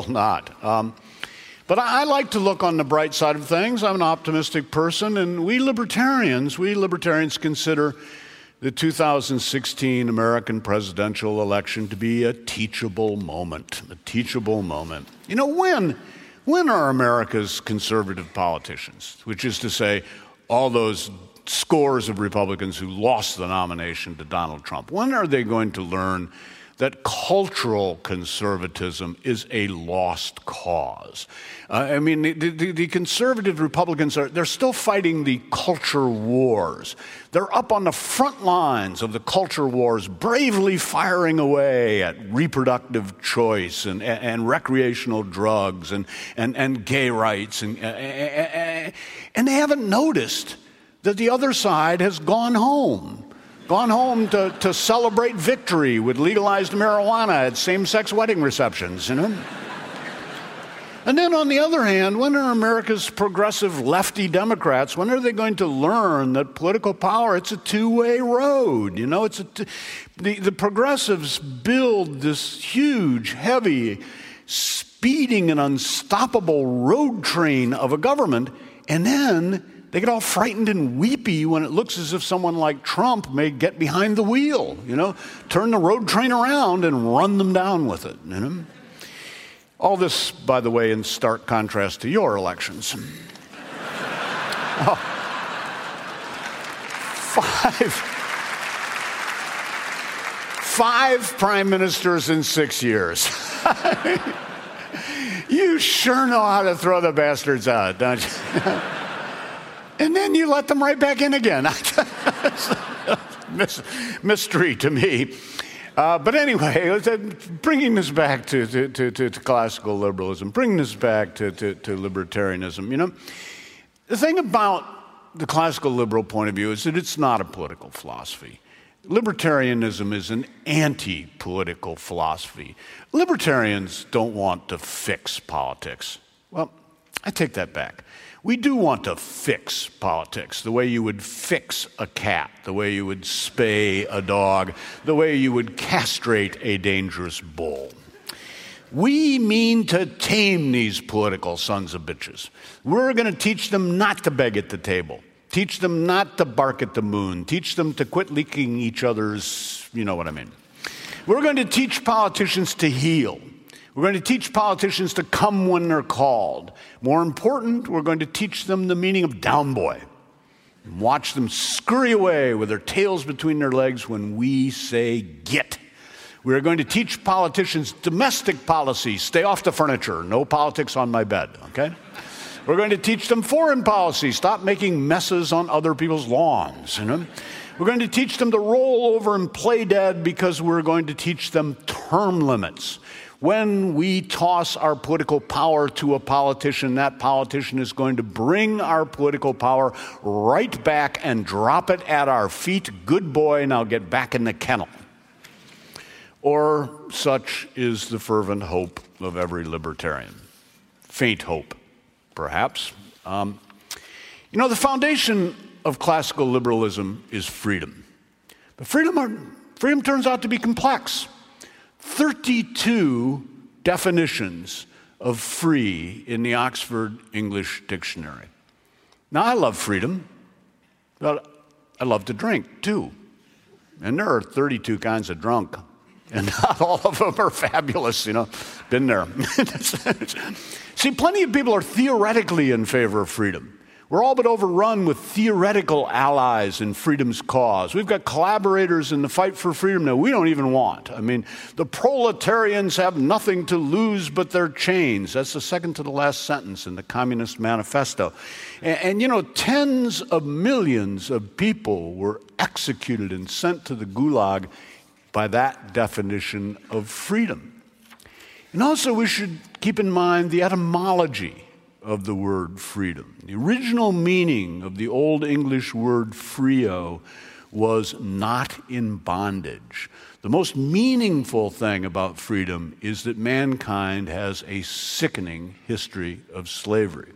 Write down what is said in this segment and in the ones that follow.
will not. Um, but I, I like to look on the bright side of things. I'm an optimistic person, and we libertarians, we libertarians consider the 2016 American presidential election to be a teachable moment. A teachable moment. You know, when, when are America's conservative politicians, which is to say, all those scores of Republicans who lost the nomination to Donald Trump, when are they going to learn that cultural conservatism is a lost cause. Uh, I mean, the, the, the, conservative Republicans are they're still fighting the culture wars. They're up on the front lines of the culture wars, bravely firing away at reproductive choice and, and, and recreational drugs and, and, and gay rights. And, and they haven't noticed that the other side has gone home gone home to, to celebrate victory with legalized marijuana at same sex wedding receptions, you know? And then on the other hand, when are America's progressive lefty Democrats, when are they going to learn that political power, it's a two-way road? You know, it's a the, the progressives build this huge, heavy, speeding and unstoppable road train of a government, and then they get all frightened and weepy when it looks as if someone like Trump may get behind the wheel, you know, turn the road train around and run them down with it, you know. All this, by the way, in stark contrast to your elections. oh. Five. Five prime ministers in six years. you sure know how to throw the bastards out, don't you? and then you let them right back in again. mystery to me. Uh, but anyway, uh, bringing this back to, to, to, to, classical liberalism, bringing this back to, to, to libertarianism, you know, the thing about the classical liberal point of view is that it's not a political philosophy. Libertarianism is an anti political philosophy. Libertarians don't want to fix politics. Well, I take that back. We do want to fix politics the way you would fix a cat, the way you would spay a dog, the way you would castrate a dangerous bull. We mean to tame these political sons of bitches. We're going to teach them not to beg at the table, teach them not to bark at the moon, teach them to quit leaking each other's, you know what I mean. We're going to teach politicians to heal. We're going to teach politicians to come when they're called. More important, we're going to teach them the meaning of down boy. And watch them scurry away with their tails between their legs when we say get. We're going to teach politicians domestic policy. Stay off the furniture. No politics on my bed, okay? We're going to teach them foreign policy. Stop making messes on other people's lawns, you know? We're going to teach them to roll over and play dead because we're going to teach them term limits. When we toss our political power to a politician, that politician is going to bring our political power right back and drop it at our feet. Good boy, now get back in the kennel. Or such is the fervent hope of every libertarian. Faint hope, perhaps. Um, you know, the foundation of classical liberalism is freedom. But freedom, freedom turns out to be complex. 32 definitions of free in the Oxford English Dictionary. Now, I love freedom, but I love to drink too. And there are 32 kinds of drunk, and not all of them are fabulous, you know. Been there. See, plenty of people are theoretically in favor of freedom. We're all but overrun with theoretical allies in freedom's cause. We've got collaborators in the fight for freedom that we don't even want. I mean, the proletarians have nothing to lose but their chains. That's the second to the last sentence in the Communist Manifesto. And, and you know, tens of millions of people were executed and sent to the gulag by that definition of freedom. And also, we should keep in mind the etymology of the word freedom. The original meaning of the Old English word frio was not in bondage. The most meaningful thing about freedom is that mankind has a sickening history of slavery.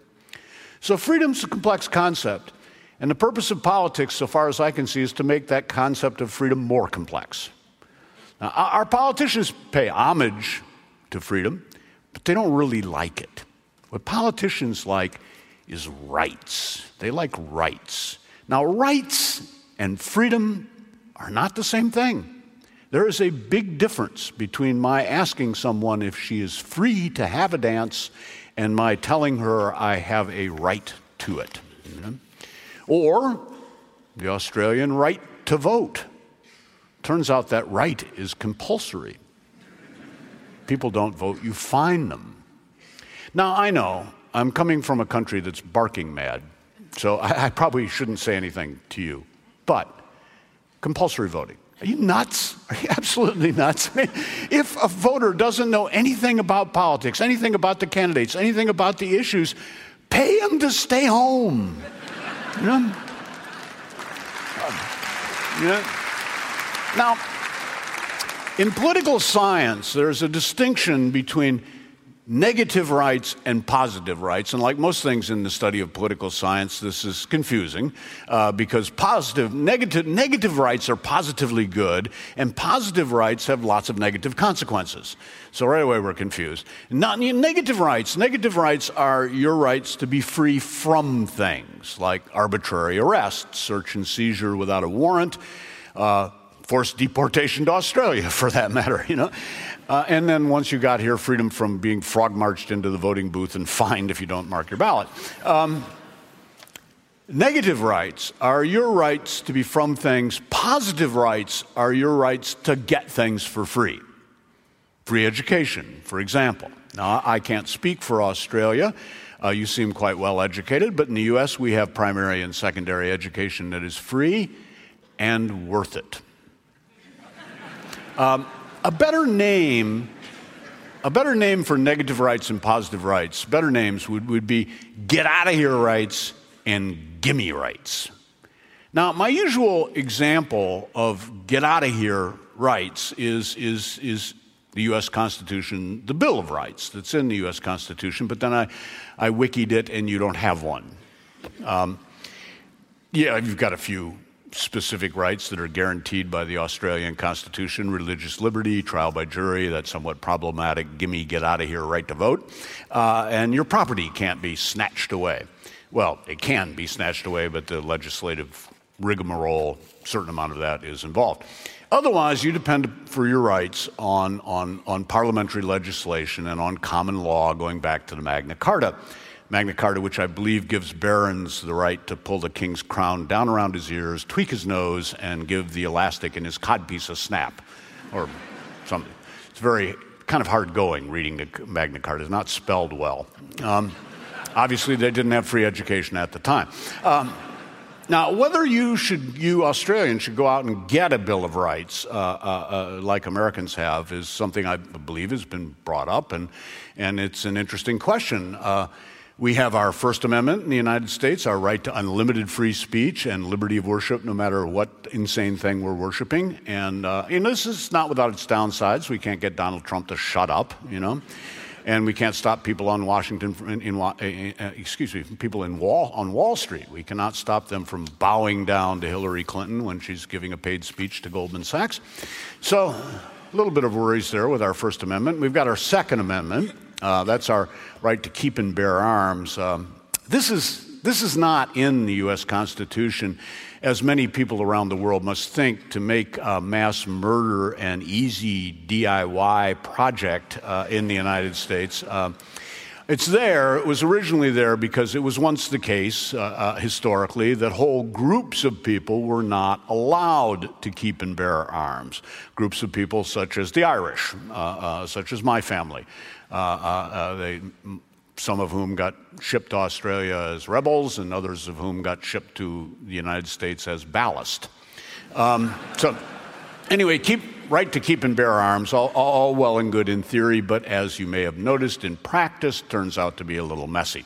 So, freedom's a complex concept, and the purpose of politics, so far as I can see, is to make that concept of freedom more complex. Now, our politicians pay homage to freedom, but they don't really like it. What politicians like is rights. They like rights. Now, rights and freedom are not the same thing. There is a big difference between my asking someone if she is free to have a dance and my telling her I have a right to it. Or the Australian right to vote. Turns out that right is compulsory. People don't vote, you fine them. Now, I know I'm coming from a country that's barking mad, so I, I probably shouldn't say anything to you. But compulsory voting. Are you nuts? Are you absolutely nuts? I mean, if a voter doesn't know anything about politics, anything about the candidates, anything about the issues, pay him to stay home. You know? You know? Now, in political science, there's a distinction between negative rights and positive rights. And like most things in the study of political science, this is confusing uh, because positive, negative, negative rights are positively good, and positive rights have lots of negative consequences. So right away we're confused. Not negative rights. Negative rights are your rights to be free from things like arbitrary arrest, search and seizure without a warrant. Uh, forced deportation to Australia, for that matter, you know. Uh, and then once you got here, freedom from being frog marched into the voting booth and fined if you don't mark your ballot. Um, negative rights are your rights to be from things. Positive rights are your rights to get things for free. Free education, for example. Now, I can't speak for Australia. Uh, you seem quite well educated, but in the US, we have primary and secondary education that is free and worth it. Um, a better name, a better name for negative rights and positive rights, better names would, would be get out of here rights and gimme rights. Now, my usual example of get out of here rights is, is, is the U.S. Constitution, the Bill of Rights that's in the U.S. Constitution, but then I, I wikied it and you don't have one. Um, yeah, you've got a few specific rights that are guaranteed by the Australian Constitution religious liberty, trial by jury, that's somewhat problematic, gimme, get out of here, right to vote. Uh, and your property can't be snatched away. Well, it can be snatched away, but the legislative rigmarole, certain amount of that is involved. Otherwise, you depend for your rights on, on, on parliamentary legislation and on common law going back to the Magna Carta. Magna Carta, which I believe gives barons the right to pull the king's crown down around his ears, tweak his nose, and give the elastic in his codpiece a snap, or something. It's very kind of hard going reading the Magna Carta. It's not spelled well. Um, obviously, they didn't have free education at the time. Um, now, whether you should, you Australians should go out and get a Bill of Rights uh, uh, uh, like Americans have is something I believe has been brought up, and, and it's an interesting question. We have our First Amendment in the United States, our right to unlimited free speech and liberty of worship, no matter what insane thing we're worshiping. And, uh, and this is not without its downsides. We can't get Donald Trump to shut up, you know. And we can't stop people on Washington, in, in, uh, uh, excuse me, people in Wall, on Wall Street. We cannot stop them from bowing down to Hillary Clinton when she's giving a paid speech to Goldman Sachs. So, a little bit of worries there with our First Amendment. We've got our Second Amendment. Uh, that's our right to keep and bear arms. Um, this, is, this is not in the U.S. Constitution, as many people around the world must think, to make uh, mass murder an easy DIY project uh, in the United States. Uh, it's there, it was originally there because it was once the case, uh, uh, historically, that whole groups of people were not allowed to keep and bear arms. Groups of people such as the Irish, uh, uh such as my family, they, some of whom got shipped to Australia as rebels, and others of whom got shipped to the United States as ballast. Um, so, anyway, keep right to keep and bear arms, all, all, well and good in theory, but as you may have noticed in practice, turns out to be a little messy.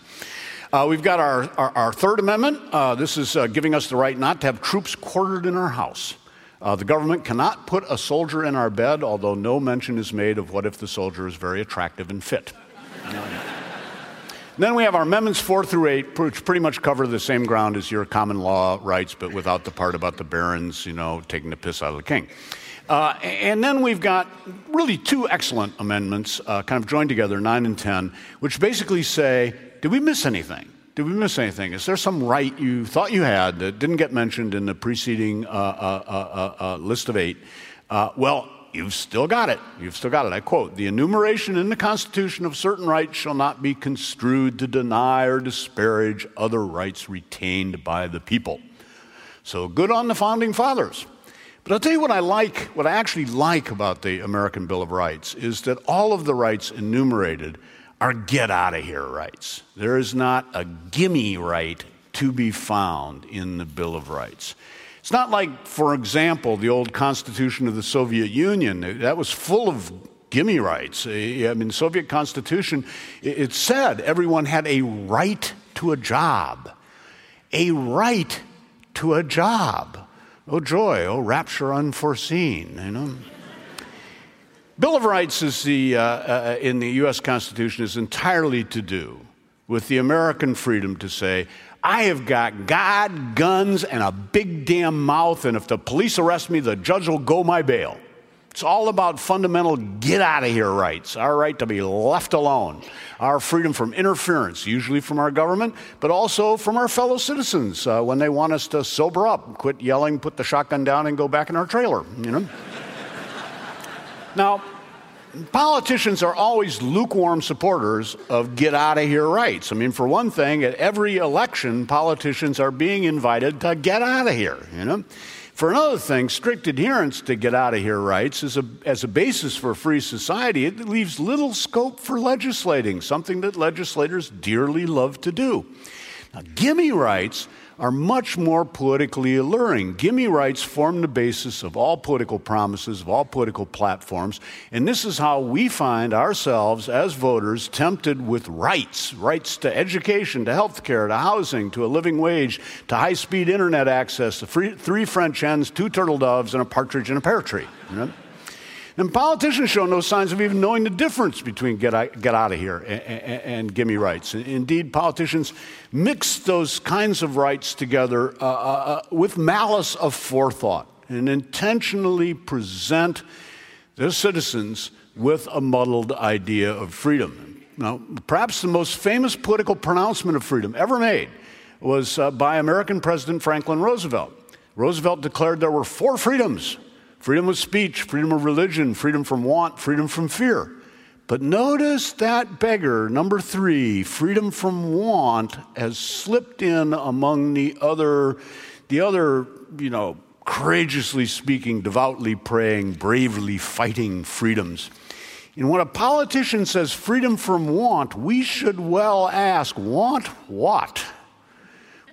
Uh, we've got our, our, our Third Amendment. Uh, this is uh, giving us the right not to have troops quartered in our house. Uh, the government cannot put a soldier in our bed, although no mention is made of what if the soldier is very attractive and fit. then we have our amendments four through eight, which pretty much cover the same ground as your common law rights, but without the part about the barons, you know, taking the piss out of the king. Uh, and then we've got really two excellent amendments, uh, kind of joined together, 9 and 10, which basically say, did we miss anything? Did we miss anything? Is there some right you thought you had that didn't get mentioned in the preceding uh, uh, uh, uh list of eight? well, you've still got it. You've still got it. I quote The enumeration in the Constitution of certain rights shall not be construed to deny or disparage other rights retained by the people. So good on the founding fathers. But I'll tell you what I like, what I actually like about the American Bill of Rights is that all of the rights enumerated are get out of here rights. There is not a gimme right to be found in the Bill of Rights. It's not like, for example, the old Constitution of the Soviet Union. That was full of gimme rights. I mean, Soviet Constitution, it said everyone had a right to a job. A right to a job. Oh, joy, oh, rapture unforeseen, you know. Bill of Rights is the, uh, uh, in the U.S. Constitution is entirely to do with the American freedom to say, I have got God, guns, and a big damn mouth, and if the police arrest me, the judge will go my bail. It's all about fundamental get out of here rights, our right to be left alone, our freedom from interference, usually from our government, but also from our fellow citizens uh, when they want us to sober up, quit yelling, put the shotgun down, and go back in our trailer, you know? Now, politicians are always lukewarm supporters of get out of here rights. I mean, for one thing, at every election, politicians are being invited to get out of here, you know? For another thing, strict adherence to get out of here rights is a, as a basis for a free society, it leaves little scope for legislating, something that legislators dearly love to do. Now, gimme rights are much more politically alluring. Gimme rights form the basis of all political promises, of all political platforms, and this is how we find ourselves as voters tempted with rights rights to education, to health care, to housing, to a living wage, to high speed internet access, to free, three French hens, two turtle doves, and a partridge in a pear tree. You know? And politicians show no signs of even knowing the difference between get out, get out of here and, and, and give me rights. Indeed, politicians mix those kinds of rights together uh, uh, uh, with malice of forethought and intentionally present their citizens with a muddled idea of freedom. Now, perhaps the most famous political pronouncement of freedom ever made was uh, by American President Franklin Roosevelt. Roosevelt declared there were four freedoms freedom of speech, freedom of religion, freedom from want, freedom from fear. But notice that beggar, number three, freedom from want, has slipped in among the other, the other, you know, courageously speaking, devoutly praying, bravely fighting freedoms. And when a politician says freedom from want, we should well ask, want what?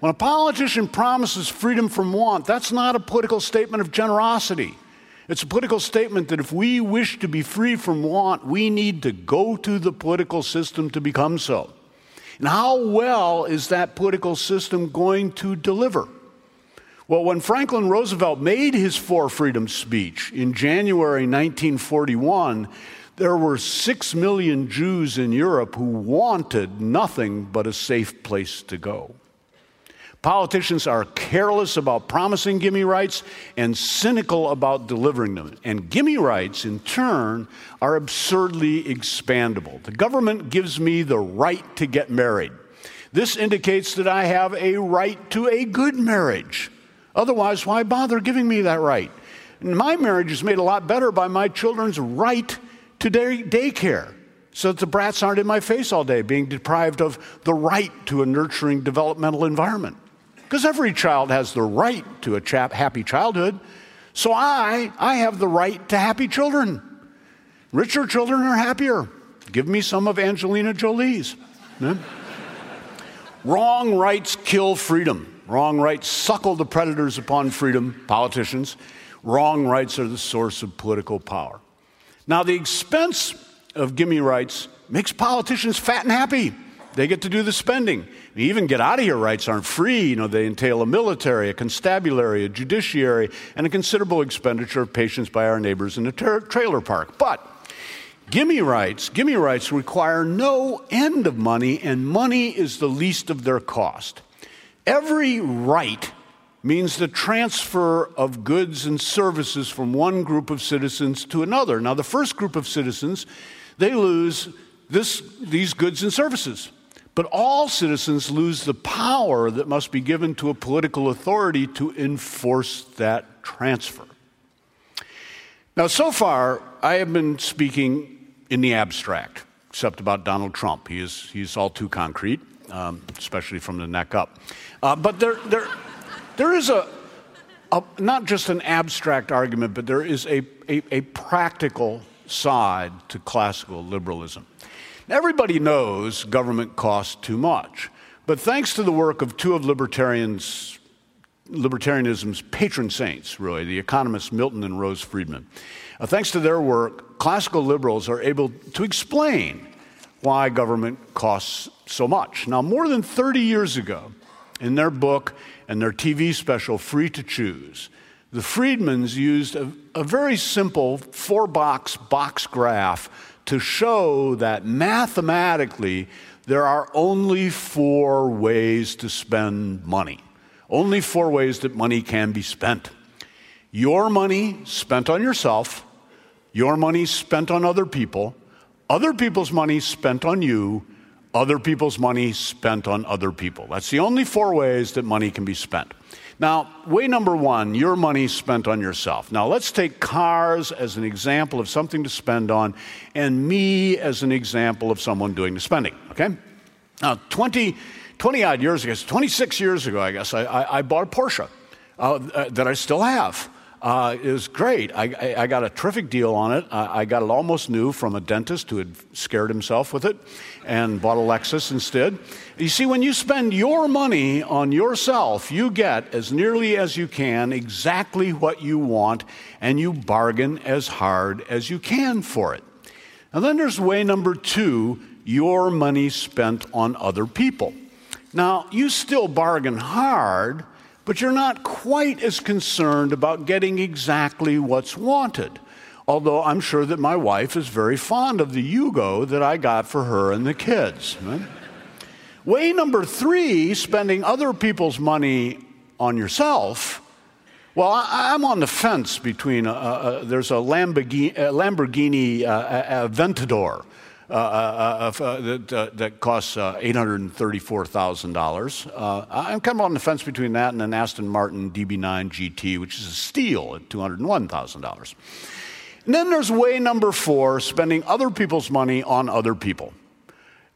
When a politician promises freedom from want, that's not a political statement of generosity. It's a political statement that if we wish to be free from want, we need to go to the political system to become so. And how well is that political system going to deliver? Well, when Franklin Roosevelt made his Four Freedoms speech in January 1941, there were six million Jews in Europe who wanted nothing but a safe place to go. Politicians are careless about promising gimme rights and cynical about delivering them. And gimme rights, in turn, are absurdly expandable. The government gives me the right to get married. This indicates that I have a right to a good marriage. Otherwise, why bother giving me that right? My marriage is made a lot better by my children's right to day- daycare so that the brats aren't in my face all day, being deprived of the right to a nurturing developmental environment. Because every child has the right to a chap, happy childhood. So I, I have the right to happy children. Richer children are happier. Give me some of Angelina Jolie's. Wrong rights kill freedom. Wrong rights suckle the predators upon freedom, politicians. Wrong rights are the source of political power. Now, the expense of gimme rights makes politicians fat and happy. They get to do the spending. Even get out of here rights aren't free. You know, they entail a military, a constabulary, a judiciary, and a considerable expenditure of patience by our neighbors in the ter- trailer park. But gimme rights, gimme rights require no end of money, and money is the least of their cost. Every right means the transfer of goods and services from one group of citizens to another. Now, the first group of citizens, they lose this, these goods and services. But all citizens lose the power that must be given to a political authority to enforce that transfer. Now, so far, I have been speaking in the abstract, except about Donald Trump. He is, he's all too concrete, um, especially from the neck up. Uh, but there, there, there is a, a, not just an abstract argument, but there is a, a, a practical side to classical liberalism. Everybody knows government costs too much, but thanks to the work of two of libertarianism's patron saints, really, the economists Milton and Rose Friedman, uh, thanks to their work, classical liberals are able to explain why government costs so much. Now, more than 30 years ago, in their book and their TV special, Free to Choose, the Friedmans used a, a very simple four box box graph to show that mathematically there are only four ways to spend money. Only four ways that money can be spent. Your money spent on yourself, your money spent on other people, other people's money spent on you, other people's money spent on other people. That's the only four ways that money can be spent. Now, way number one, your money spent on yourself. Now, let's take cars as an example of something to spend on, and me as an example of someone doing the spending, okay? Now, 20, 20 odd years ago, 26 years ago, I guess, I, I, I bought a Porsche uh, uh, that I still have. Uh, was great. I, I, I, got a terrific deal on it. I, I, got it almost new from a dentist who had scared himself with it and bought a Lexus instead. You see, when you spend your money on yourself, you get as nearly as you can exactly what you want, and you bargain as hard as you can for it. And then there's way number two your money spent on other people. Now, you still bargain hard but you're not quite as concerned about getting exactly what's wanted. Although I'm sure that my wife is very fond of the Yugo that I got for her and the kids. Way number three, spending other people's money on yourself. Well, I, am on the fence between, uh, uh, there's a Lamborghini, a Lamborghini uh, Aventador uh, uh, uh, uh that, that, costs $834,000. I'm kind of on the fence between that and an Aston Martin DB9 GT, which is a steal at $201,000. And then there's way number four spending other people's money on other people.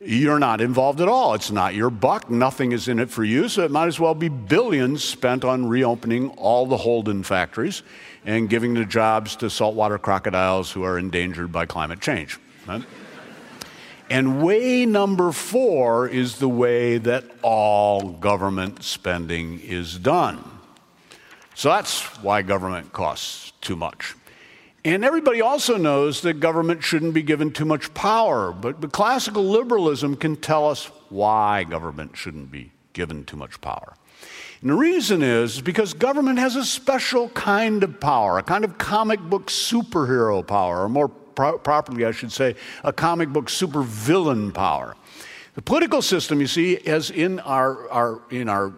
You're not involved at all. It's not your buck. Nothing is in it for you. So it might as well be billions spent on reopening all the Holden factories and giving the jobs to saltwater crocodiles who are endangered by climate change. Right? And way number four is the way that all government spending is done. So that's why government costs too much. And everybody also knows that government shouldn't be given too much power, but, but classical liberalism can tell us why government shouldn't be given too much power. And the reason is because government has a special kind of power, a kind of comic book superhero power, or more pro- properly, I should say, a comic book supervillain power. The political system, you see, as in our, our, in our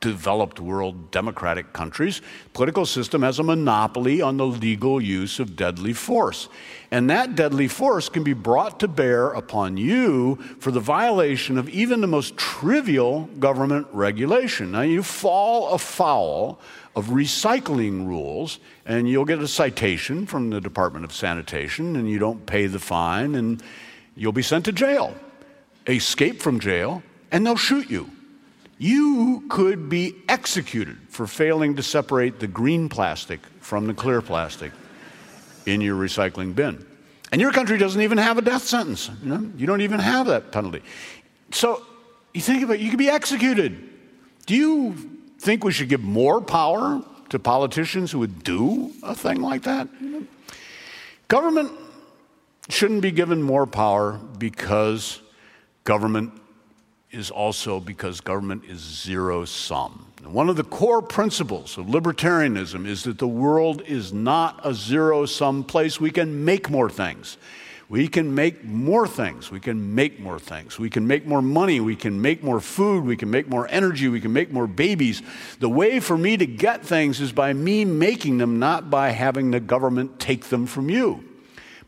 developed world democratic countries, political system has a monopoly on the legal use of deadly force. And that deadly force can be brought to bear upon you for the violation of even the most trivial government regulation. Now, you fall afoul of recycling rules, and you'll get a citation from the Department of Sanitation, and you don't pay the fine, and you'll be sent to jail. Escape from jail, and they'll shoot you. You could be executed for failing to separate the green plastic from the clear plastic in your recycling bin. And your country doesn't even have a death sentence. You, know? you don't even have that penalty. So you think about it, you could be executed. Do you think we should give more power to politicians who would do a thing like that? Government shouldn't be given more power because government is also because government is zero sum. One of the core principles of libertarianism is that the world is not a zero sum place. We can make more things. We can make more things. We can make more things. We can make more money. We can make more food. We can make more energy. We can make more babies. The way for me to get things is by me making them, not by having the government take them from you.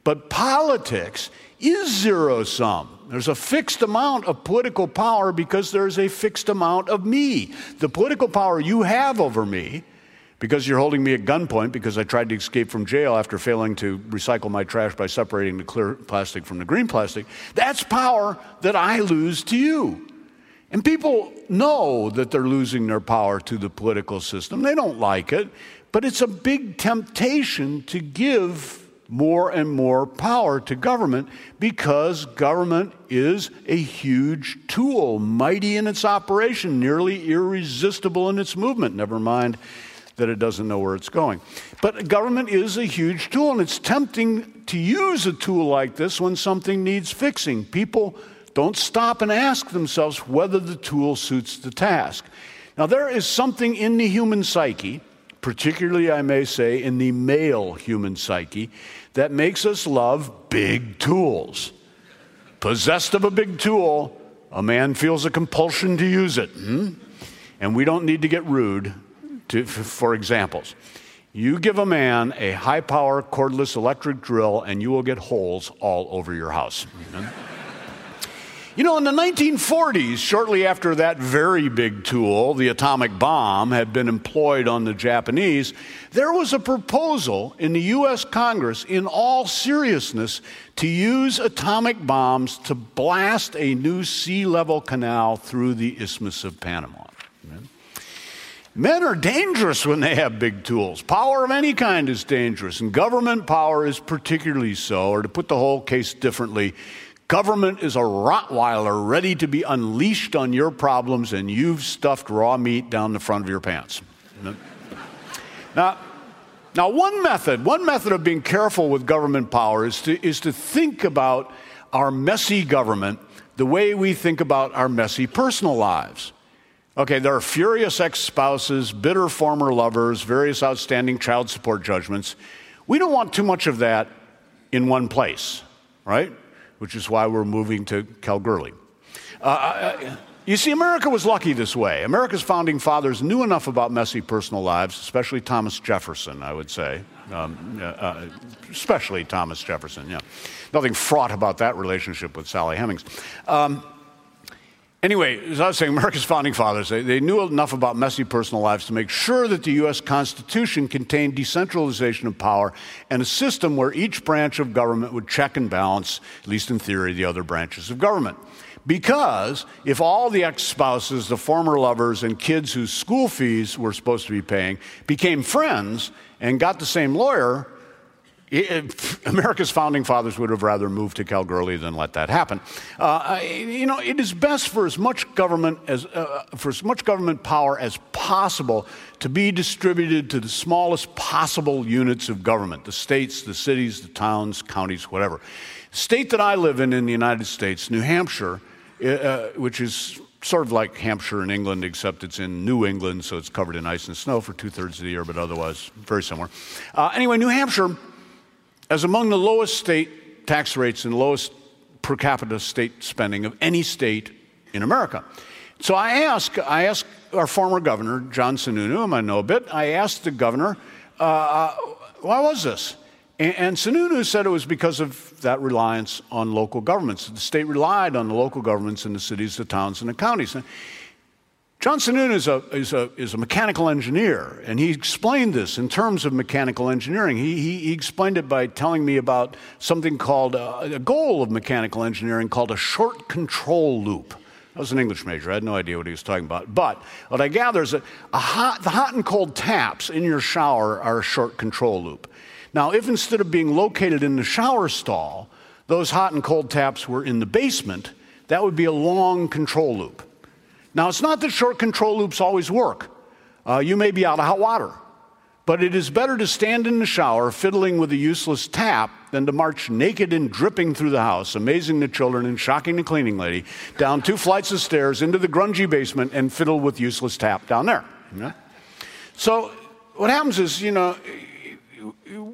But politics is zero sum. There's a fixed amount of political power because there's a fixed amount of me. The political power you have over me because you're holding me at gunpoint because I tried to escape from jail after failing to recycle my trash by separating the clear plastic from the green plastic. That's power that I lose to you. And people know that they're losing their power to the political system. They don't like it, but it's a big temptation to give more and more power to government because government is a huge tool, mighty in its operation, nearly irresistible in its movement. Never mind that it doesn't know where it's going. But government is a huge tool, and it's tempting to use a tool like this when something needs fixing. People don't stop and ask themselves whether the tool suits the task. Now, there is something in the human psyche, particularly, I may say, in the male human psyche, that makes us love big tools. Possessed of a big tool, a man feels a compulsion to use it. Hmm? And we don't need to get rude to, for examples. You give a man a high power cordless electric drill, and you will get holes all over your house. You know, in the 1940s, shortly after that very big tool, the atomic bomb, had been employed on the Japanese, there was a proposal in the U.S. Congress, in all seriousness, to use atomic bombs to blast a new sea level canal through the Isthmus of Panama. Men are dangerous when they have big tools. Power of any kind is dangerous, and government power is particularly so. Or to put the whole case differently, government is a Rottweiler ready to be unleashed on your problems, and you've stuffed raw meat down the front of your pants. now, now, one method, one method of being careful with government power is to, is to think about our messy government the way we think about our messy personal lives. Okay, there are furious ex spouses, bitter former lovers, various outstanding child support judgments. We don't want too much of that in one place, right? Which is why we're moving to Kalgoorlie. Uh, uh, uh, you see, America was lucky this way. America's founding fathers knew enough about messy personal lives, especially Thomas Jefferson, I would say. Um, uh, uh, especially Thomas Jefferson, yeah. Nothing fraught about that relationship with Sally Hemings. Um, Anyway, as I was saying, America's founding fathers, they, they, knew enough about messy personal lives to make sure that the U.S. Constitution contained decentralization of power and a system where each branch of government would check and balance, at least in theory, the other branches of government. Because if all the ex spouses, the former lovers, and kids whose school fees were supposed to be paying became friends and got the same lawyer, America's founding fathers would have rather moved to Kalgoorlie than let that happen. Uh, you know, it is best for as much government as uh, for as much government power as possible to be distributed to the smallest possible units of government: the states, the cities, the towns, counties, whatever. The state that I live in in the United States, New Hampshire, uh, which is sort of like Hampshire in England, except it's in New England, so it's covered in ice and snow for two thirds of the year, but otherwise very similar. Uh, anyway, New Hampshire as among the lowest state tax rates and lowest per capita state spending of any state in America. So I asked, I asked our former governor, John Sununu, whom I know a bit, I asked the governor, uh, uh, why was this? And, and Sununu said it was because of that reliance on local governments. The state relied on the local governments in the cities, the towns, and the counties. John Sununu is a, is, a, is a mechanical engineer, and he explained this in terms of mechanical engineering. He, he, he explained it by telling me about something called uh, a goal of mechanical engineering called a short control loop. I was an English major. I had no idea what he was talking about. But what I gather is that hot, the hot and cold taps in your shower are a short control loop. Now, if instead of being located in the shower stall, those hot and cold taps were in the basement, that would be a long control loop. Now, it's not that short control loops always work. Uh, you may be out of hot water. But it is better to stand in the shower fiddling with a useless tap than to march naked and dripping through the house, amazing the children and shocking the cleaning lady, down two flights of stairs into the grungy basement and fiddle with useless tap down there. So what happens is, you know,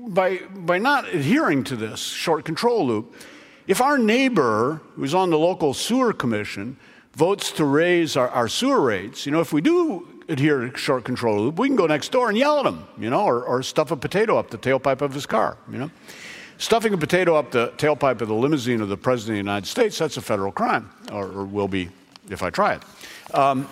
by, by not adhering to this short control loop, If our neighbor, who's on the local sewer commission, votes to raise our, our sewer rates, you know, if we do adhere to short control loop, we can go next door and yell at him, you know, or, or stuff a potato up the tailpipe of his car, you know. Stuffing a potato up the tailpipe of the limousine of the President of the United States, that's a federal crime, or, or will be if I try it. Um,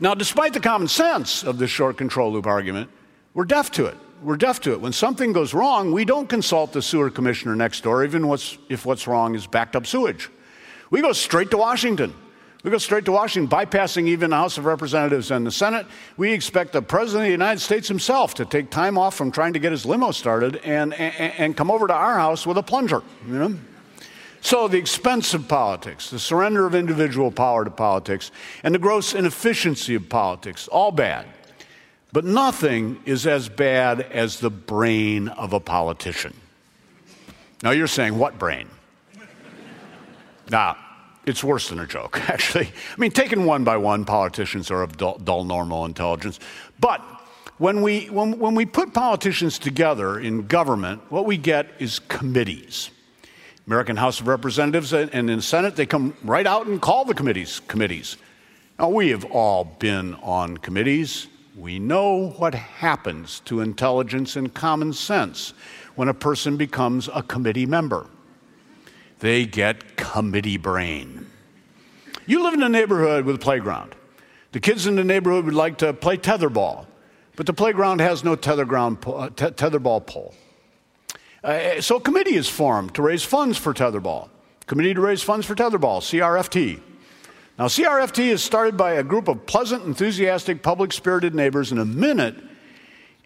now, despite the common sense of this short control loop argument, we're deaf to it. We're deaf to it. When something goes wrong, we don't consult the sewer commissioner next door, even what's, if what's wrong is backed up sewage. We go straight to Washington. We go straight to Washington, bypassing even the House of Representatives and the Senate. We expect the President of the United States himself to take time off from trying to get his limo started and, and, and come over to our house with a plunger, you know? So, the expense of politics, the surrender of individual power to politics, and the gross inefficiency of politics, all bad. But nothing is as bad as the brain of a politician. Now, you're saying, what brain? Nah, it's worse than a joke, actually. I mean, taken one by one, politicians are of dull, dull normal intelligence. But when we, when, when we put politicians together in government, what we get is committees. American House of Representatives and in the Senate, they come right out and call the committees committees. Now, we have all been on committees. We know what happens to intelligence and common sense when a person becomes a committee member. They get committee brain. You live in a neighborhood with a playground. The kids in the neighborhood would like to play tetherball, but the playground has no uh, tetherball pole. Uh, so a committee is formed to raise funds for tetherball. Committee to raise funds for tetherball, CRFT. Now, CRFT is started by a group of pleasant, enthusiastic, public spirited neighbors. In a minute,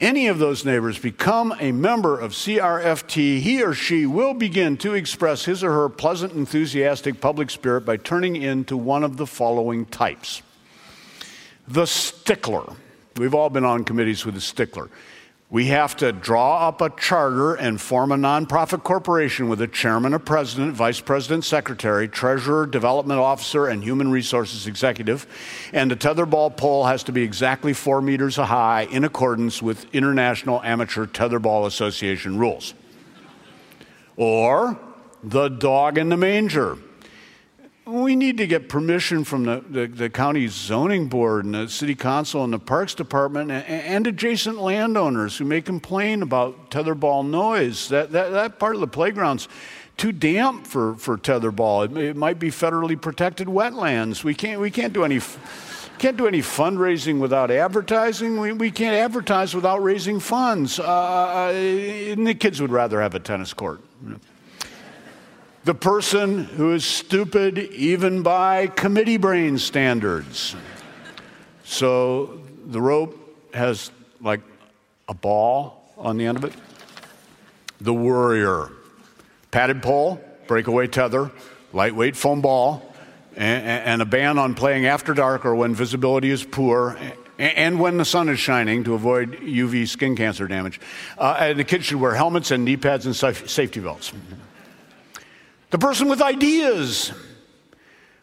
any of those neighbors become a member of CRFT, he or she will begin to express his or her pleasant, enthusiastic public spirit by turning into one of the following types the stickler. We've all been on committees with a stickler. We have to draw up a charter and form a nonprofit corporation with a chairman, a president, vice president, secretary, treasurer, development officer, and human resources executive. And the tetherball pole has to be exactly four meters high in accordance with International Amateur Tetherball Association rules. Or the dog in the manger we need to get permission from the, the, the, county zoning board and the city council and the parks department and, and, adjacent landowners who may complain about tetherball noise. That, that, that part of the playground's too damp for, for tetherball. It, it might be federally protected wetlands. We can't, we can't do any. Can't do any fundraising without advertising. We, we can't advertise without raising funds. Uh, uh and the kids would rather have a tennis court. The person who is stupid even by committee brain standards. So the rope has like a ball on the end of it. The worrier, padded pole, breakaway tether, lightweight foam ball, and, and, a ban on playing after dark or when visibility is poor. And when the sun is shining to avoid UV skin cancer damage. Uh, and the kids should wear helmets and knee pads and safety belts. The person with ideas.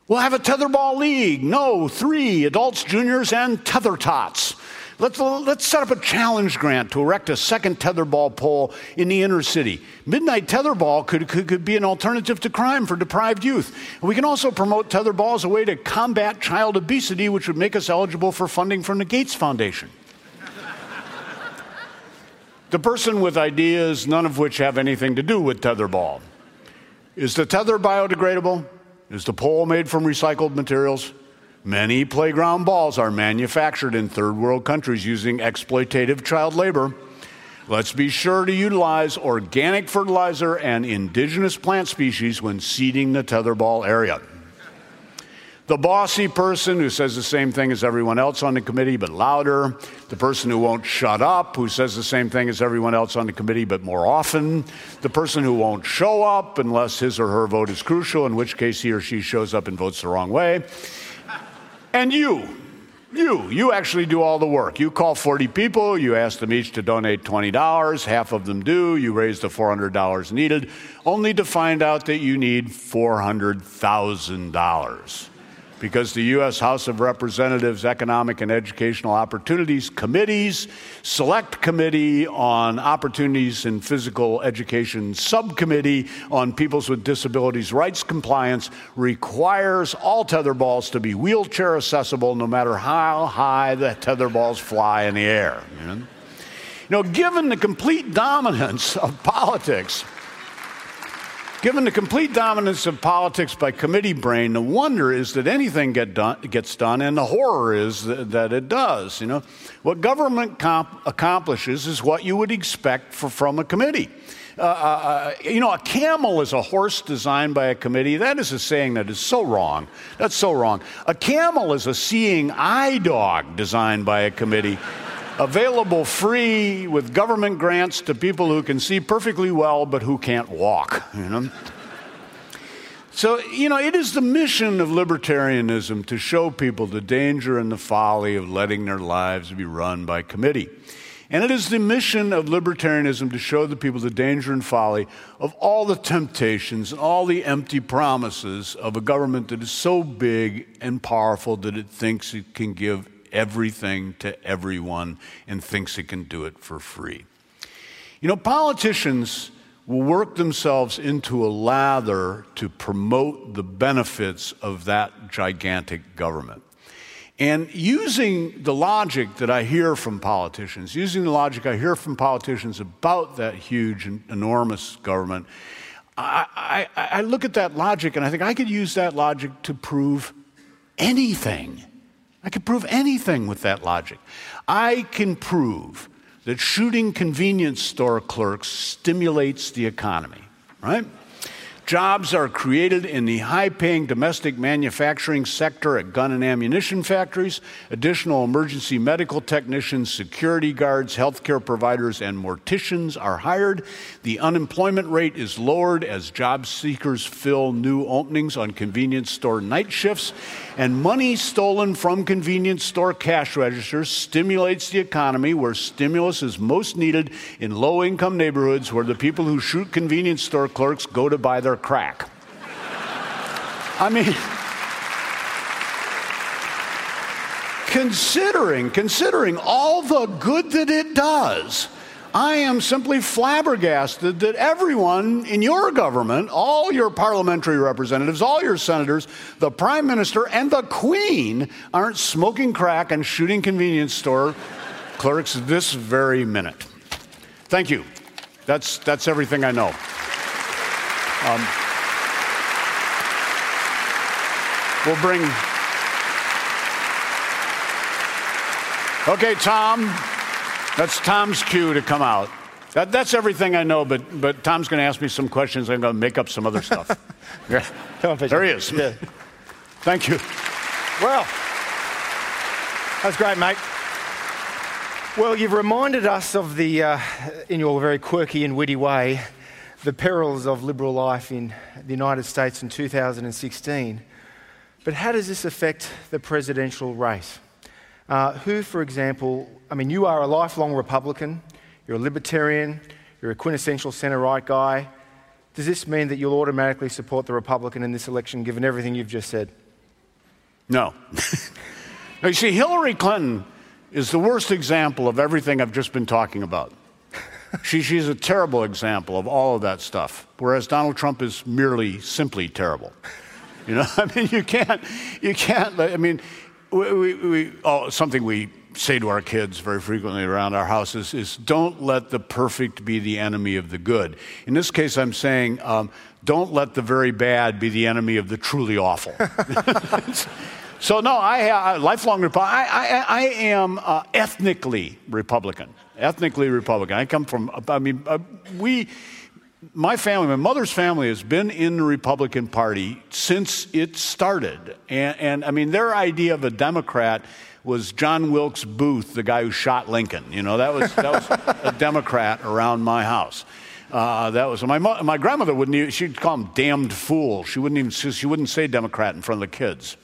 We'll have a tetherball league. No, three adults, juniors, and tether tots. Let's, let's set up a challenge grant to erect a second tetherball pole in the inner city. Midnight tetherball could, could, could be an alternative to crime for deprived youth. We can also promote tetherball as a way to combat child obesity, which would make us eligible for funding from the Gates Foundation. the person with ideas, none of which have anything to do with tetherball. Is the tether biodegradable? Is the pole made from recycled materials? Many playground balls are manufactured in third world countries using exploitative child labor. Let's be sure to utilize organic fertilizer and indigenous plant species when seeding the tetherball area. The bossy person who says the same thing as everyone else on the committee, but louder. The person who won't shut up, who says the same thing as everyone else on the committee, but more often. The person who won't show up unless his or her vote is crucial, in which case he or she shows up and votes the wrong way. And you, you, you actually do all the work. You call 40 people, you ask them each to donate $20, half of them do, you raise the $400 needed, only to find out that you need $400,000. Because the U.S. House of Representatives Economic and Educational Opportunities Committees, Select Committee on Opportunities in Physical Education Subcommittee on Peoples with Disabilities Rights Compliance requires all tetherballs to be wheelchair accessible no matter how high the tetherballs fly in the air. You know? Given the complete dominance of politics, given the complete dominance of politics by committee brain, the wonder is that anything get done, gets done, and the horror is that, that it does. You know, what government comp- accomplishes is what you would expect for, from a committee. Uh, uh, uh, you know, a camel is a horse designed by a committee. That is a saying that is so wrong. That's so wrong. A camel is a seeing eye dog designed by a committee available free with government grants to people who can see perfectly well but who can't walk, you know? So, you know, it is the mission of libertarianism to show people the danger and the folly of letting their lives be run by committee. And it is the mission of libertarianism to show the people the danger and folly of all the temptations and all the empty promises of a government that is so big and powerful that it thinks it can give everything to everyone and thinks it can do it for free. You know, politicians will work themselves into a lather to promote the benefits of that gigantic government. And using the logic that I hear from politicians, using the logic I hear from politicians about that huge and enormous government, I, I, I look at that logic and I think I could use that logic to prove anything. I can prove anything with that logic. I can prove that shooting convenience store clerks stimulates the economy, right? Jobs are created in the high paying domestic manufacturing sector at gun and ammunition factories. Additional emergency medical technicians, security guards, healthcare providers, and morticians are hired. The unemployment rate is lowered as job seekers fill new openings on convenience store night shifts. And money stolen from convenience store cash registers stimulates the economy where stimulus is most needed in low income neighborhoods where the people who shoot convenience store clerks go to buy their crack. I mean, considering, considering all the good that it does, I am simply flabbergasted that everyone in your government, all your parliamentary representatives, all your senators, the prime minister, and the queen aren't smoking crack and shooting convenience store clerks this very minute. Thank you. That's, that's everything I know. Um, we'll bring. Okay, Tom. That's Tom's cue to come out. That, that's everything I know, but, but Tom's going to ask me some questions. I'm going to make up some other stuff. yeah. Come on, There he is. Yeah. Thank you. Well, that's great, mate. Well, you've reminded us of the, uh, in your very quirky and witty way, the perils of liberal life in the United States in 2016. But how does this affect the presidential race? Uh, who, for example, I mean, you are a lifelong Republican, you're a libertarian, you're a quintessential centre right guy. Does this mean that you'll automatically support the Republican in this election given everything you've just said? No. now, you see, Hillary Clinton is the worst example of everything I've just been talking about. she, she's a terrible example of all of that stuff, whereas Donald Trump is merely simply terrible. You know, I mean, you can't, you can't, I mean, we, we, we oh, something we say to our kids very frequently around our houses is don't let the perfect be the enemy of the good. In this case, I'm saying um, don't let the very bad be the enemy of the truly awful. so, no, I, I lifelong Republican. I, I, I am uh, ethnically Republican. Ethnically Republican. I come from, I mean, uh, we, my family, my mother's family has been in the Republican Party since it started. And, and I mean, their idea of a Democrat was John Wilkes Booth, the guy who shot Lincoln. You know, that was, that was a Democrat around my house. Uh, that was my mo- my grandmother wouldn't even, she'd call him damned fool. She wouldn't even she wouldn't say Democrat in front of the kids.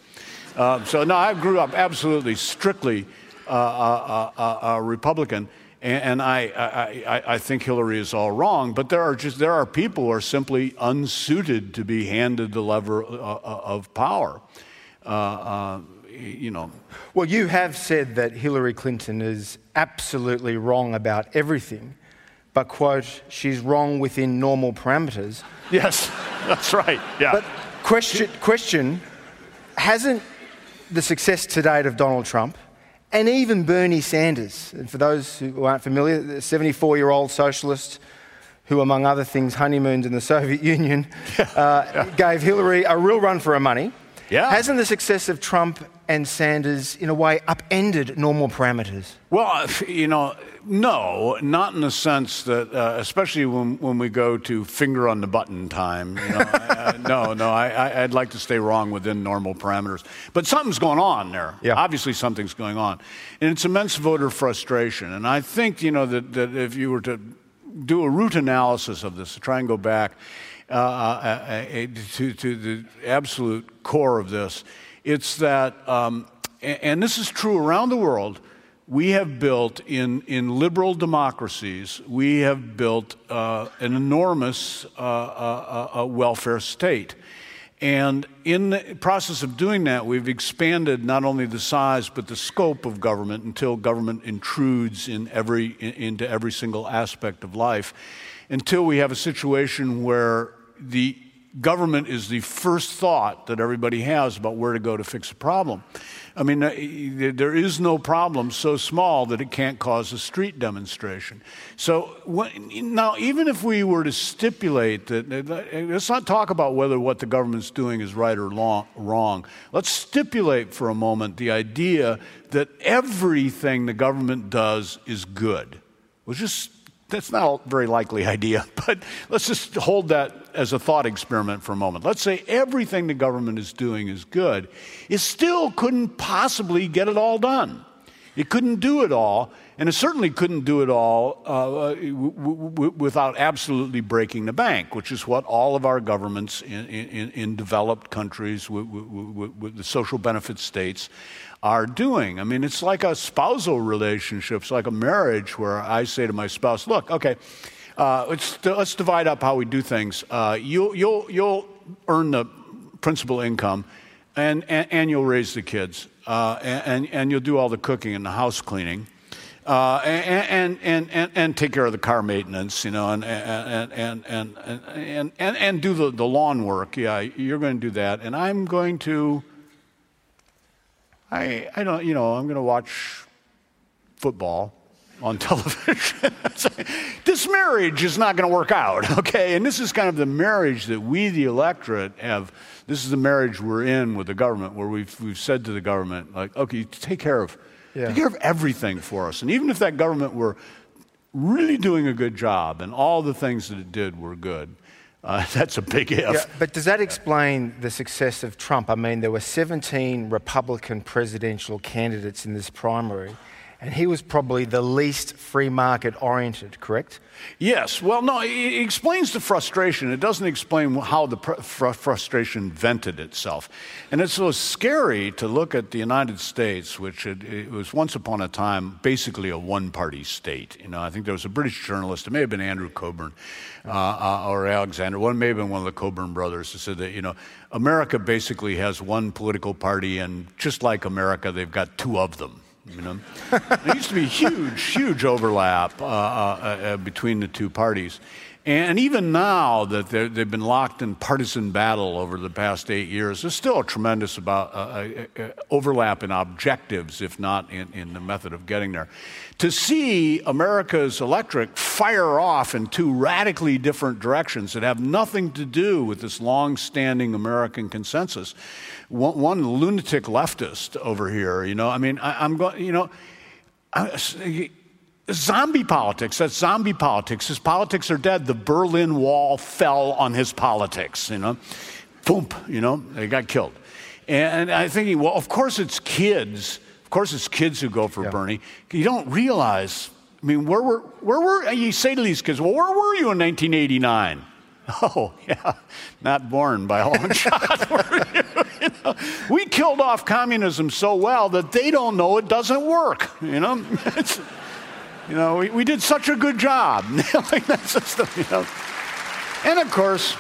Uh, so no, I grew up absolutely strictly uh, uh, uh, uh Republican, and, and I, I, I think Hillary is all wrong. But there are just there are people who are simply unsuited to be handed the lever of power. uh, uh, you know. Well, you have said that Hillary Clinton is absolutely wrong about everything, but, quote, she's wrong within normal parameters. Yes, that's right. Yeah. But, question, question hasn't the success to date of Donald Trump and even Bernie Sanders, and for those who aren't familiar, the 74 year old socialist who, among other things, honeymooned in the Soviet Union, uh, gave Hillary a real run for her money. Yeah. Hasn't the success of Trump and Sanders, in a way, upended normal parameters? Well, you know, no, not in the sense that, uh, especially when, when we go to finger on the button time. You know, uh, no, no, I, would like to stay wrong within normal parameters. But something's going on there. Yeah. Obviously, something's going on. And it's immense voter frustration. And I think, you know, that, that if you were to do a root analysis of this, to try and go back uh, uh, uh, uh to, to the absolute core of this, it's that, um, and this is true around the world, we have built in, in liberal democracies, we have built uh, an enormous uh, welfare state. And in the process of doing that, we've expanded not only the size but the scope of government until government intrudes in every, in, into every single aspect of life, until we have a situation where the government is the first thought that everybody has about where to go to fix a problem. I mean, uh, there is no problem so small that it can't cause a street demonstration. So now, even if we were to stipulate that, let's not talk about whether what the government's doing is right or wrong. Let's stipulate for a moment the idea that everything the government does is good. We'll just that's not a very likely idea, but let's just hold that as a thought experiment for a moment. Let's say everything the government is doing is good. It still couldn't possibly get it all done. It couldn't do it all, and it certainly couldn't do it all uh, w- w- without absolutely breaking the bank, which is what all of our governments in, in, in developed countries with, with the social benefit states are doing. I mean, it's like a spousal relationship, it's like a marriage where I say to my spouse, look, okay, uh, let's, let's divide up how we do things. Uh, you, you'll, you'll earn the principal income and, and, and you'll raise the kids uh, and, and you'll do all the cooking and the house cleaning. Uh, and, and, and, and, take care of the car maintenance, you know, and, and, and, and, and, and, and do the, the lawn work. Yeah, you're going to do that. And I'm going to I, I don't, you know, I'm going to watch football on television. this marriage is not going to work out, okay? And this is kind of the marriage that we, the electorate, have. This is the marriage we're in with the government, where we've, we've said to the government, like, okay, take care of, yeah. take care of everything for us. And even if that government were really doing a good job and all the things that it did were good, uh, that's a big if. Yeah, but does that explain the success of Trump? I mean, there were 17 Republican presidential candidates in this primary and he was probably the least free market oriented, correct? Yes. Well, no, it explains the frustration. It doesn't explain how the fr- frustration vented itself. And it's so scary to look at the United States, which it, it was once upon a time basically a one party state. You know, I think there was a British journalist, it may have been Andrew Cockburn uh, uh, or Alexander, one may have been one of the Cockburn brothers, who said that, you know, America basically has one political party, and just like America, they've got two of them. You know, there used to be huge, huge overlap uh, uh, uh, between the two parties. And even now that they've been locked in partisan battle over the past eight years, there's still a tremendous about, uh, uh, uh, overlap in objectives, if not in, in, the method of getting there. To see America's electric fire off in two radically different directions that have nothing to do with this long standing American consensus. One, one, lunatic leftist over here, you know, I mean, I, am going, you know, I, zombie politics. That's zombie politics. His politics are dead. The Berlin Wall fell on his politics, you know. Boom, you know, they got killed. And I thinking, well, of course it's kids. Of course it's kids who go for yeah. Bernie. You don't realize, I mean, where were, where were, you say to these kids, well, where were you in 1989? Oh, yeah, not born by a long shot. you know, we killed off communism so well that they don't know it doesn't work, you know? You know, we, we did such a good job. like that system, you know. And of course,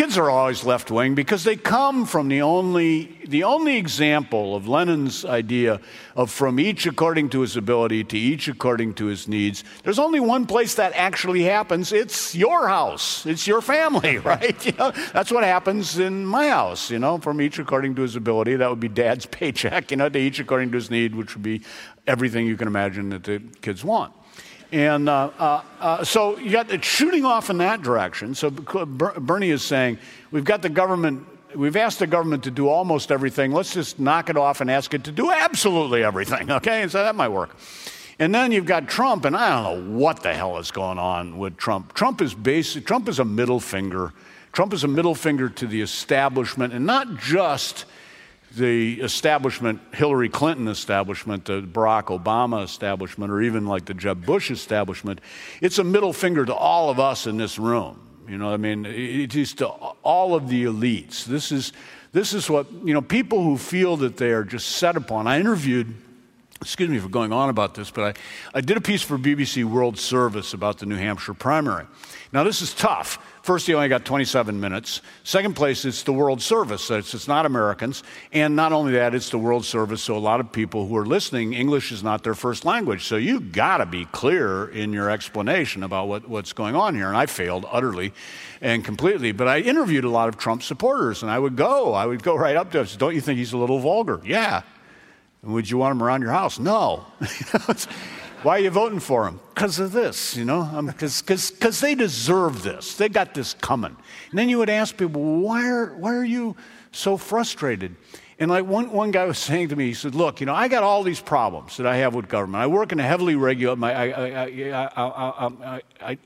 kids are always left wing because they come from the only, the only example of Lenin's idea of from each according to his ability to each according to his needs. There's only one place that actually happens. It's your house. It's your family, right? You know, that's what happens in my house, you know, from each according to his ability. That would be dad's paycheck, you know, to each according to his need, which would be everything you can imagine that the kids want. And uh, uh, uh, so you got it shooting off in that direction. So Bernie is saying, we've got the government, we've asked the government to do almost everything. Let's just knock it off and ask it to do absolutely everything, okay? And so that might work. And then you've got Trump, and I don't know what the hell is going on with Trump. Trump is basic, Trump is a middle finger. Trump is a middle finger to the establishment, and not just the establishment, Hillary Clinton establishment, the Barack Obama establishment, or even like the Jeb Bush establishment, it's a middle finger to all of us in this room. You know, I mean, it is to all of the elites. This is, this is what, you know, people who feel that they are just set upon. I interviewed, excuse me for going on about this, but I, I did a piece for BBC World Service about the New Hampshire primary. Now, this is tough First, you only got 27 minutes. Second place, it's the World Service. So it's, it's, not Americans. And not only that, it's the World Service. So a lot of people who are listening, English is not their first language. So you got to be clear in your explanation about what, what's going on here. And I failed utterly and completely. But I interviewed a lot of Trump supporters, and I would go. I would go right up to them. Don't you think he's a little vulgar? Yeah. Would you want them around your house? No. Why are you voting for them? Because of this, you know, because um, they deserve this. They got this coming. And then you would ask people, why are, why are you so frustrated? And like one, one guy was saying to me, he said, Look, you know, I got all these problems that I have with government. I work in a heavily regulated, I, I, I, I, I,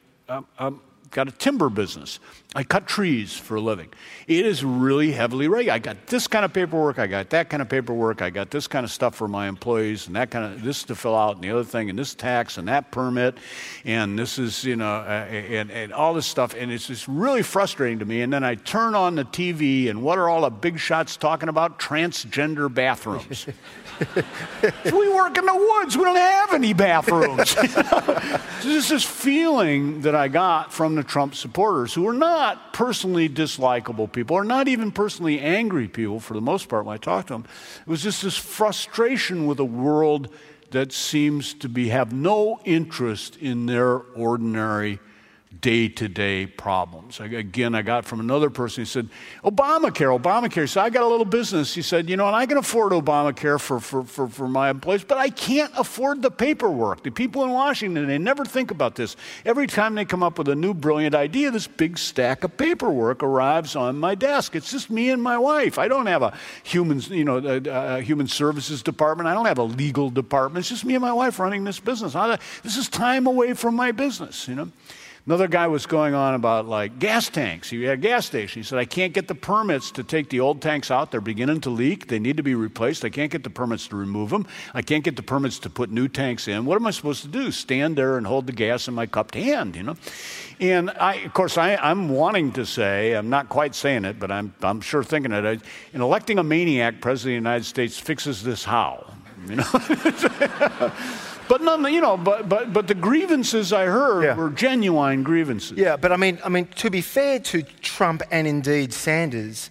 I, got a timber business. I cut trees for a living. It is really heavily regulated. I got this kind of paperwork, I got that kind of paperwork, I got this kind of stuff for my employees, and that kind of this to fill out, and the other thing, and this tax, and that permit, and this is, you know, uh, and, and all this stuff. And it's just really frustrating to me. And then I turn on the TV, and what are all the big shots talking about? Transgender bathrooms. we work in the woods. We don't have any bathrooms. so this is feeling that I got from the Trump supporters who are not personally dislikable people, or not even personally angry people for the most part when I talk to them. It was just this frustration with a world that seems to be have no interest in their ordinary day to day problems. Again, I got from another person, he said, Obamacare, Obamacare. Said, I got a little business. He said, you know, and I can afford Obamacare for, for, for, for my employees, but I can't afford the paperwork. The people in Washington, they never think about this. Every time they come up with a new brilliant idea, this big stack of paperwork arrives on my desk. It's just me and my wife. I don't have a human, you know, a, a human services department. I don't have a legal department. It's just me and my wife running this business. This is time away from my business, you know. Another guy was going on about like gas tanks. He had a gas station. He said, I can't get the permits to take the old tanks out. They're beginning to leak. They need to be replaced. I can't get the permits to remove them. I can't get the permits to put new tanks in. What am I supposed to do? Stand there and hold the gas in my cupped hand, you know? And I, of course, I, am wanting to say, I'm not quite saying it, but I'm, I'm sure thinking it. I, in electing a maniac president of the United States fixes this how? You know? But none, you know, but but but the grievances I heard yeah. were genuine grievances. Yeah, but I mean, I mean, to be fair to Trump and indeed Sanders,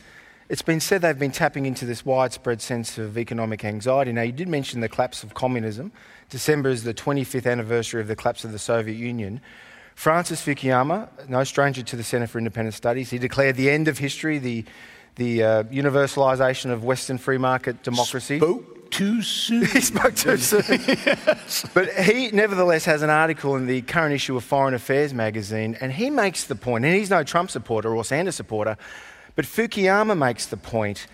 it's been said they've been tapping into this widespread sense of economic anxiety. Now, you did mention the collapse of communism. December is the 25th anniversary of the collapse of the Soviet Union. Francis Fukuyama, no stranger to the Center for Independent Studies, he declared the end of history, the the uh, universalisation of Western free market democracy. Spoke too soon. he spoke too soon. yes. But he nevertheless has an article in the current issue of Foreign Affairs magazine, and he makes the point, and he's no Trump supporter or Sanders supporter, but Fukuyama makes the point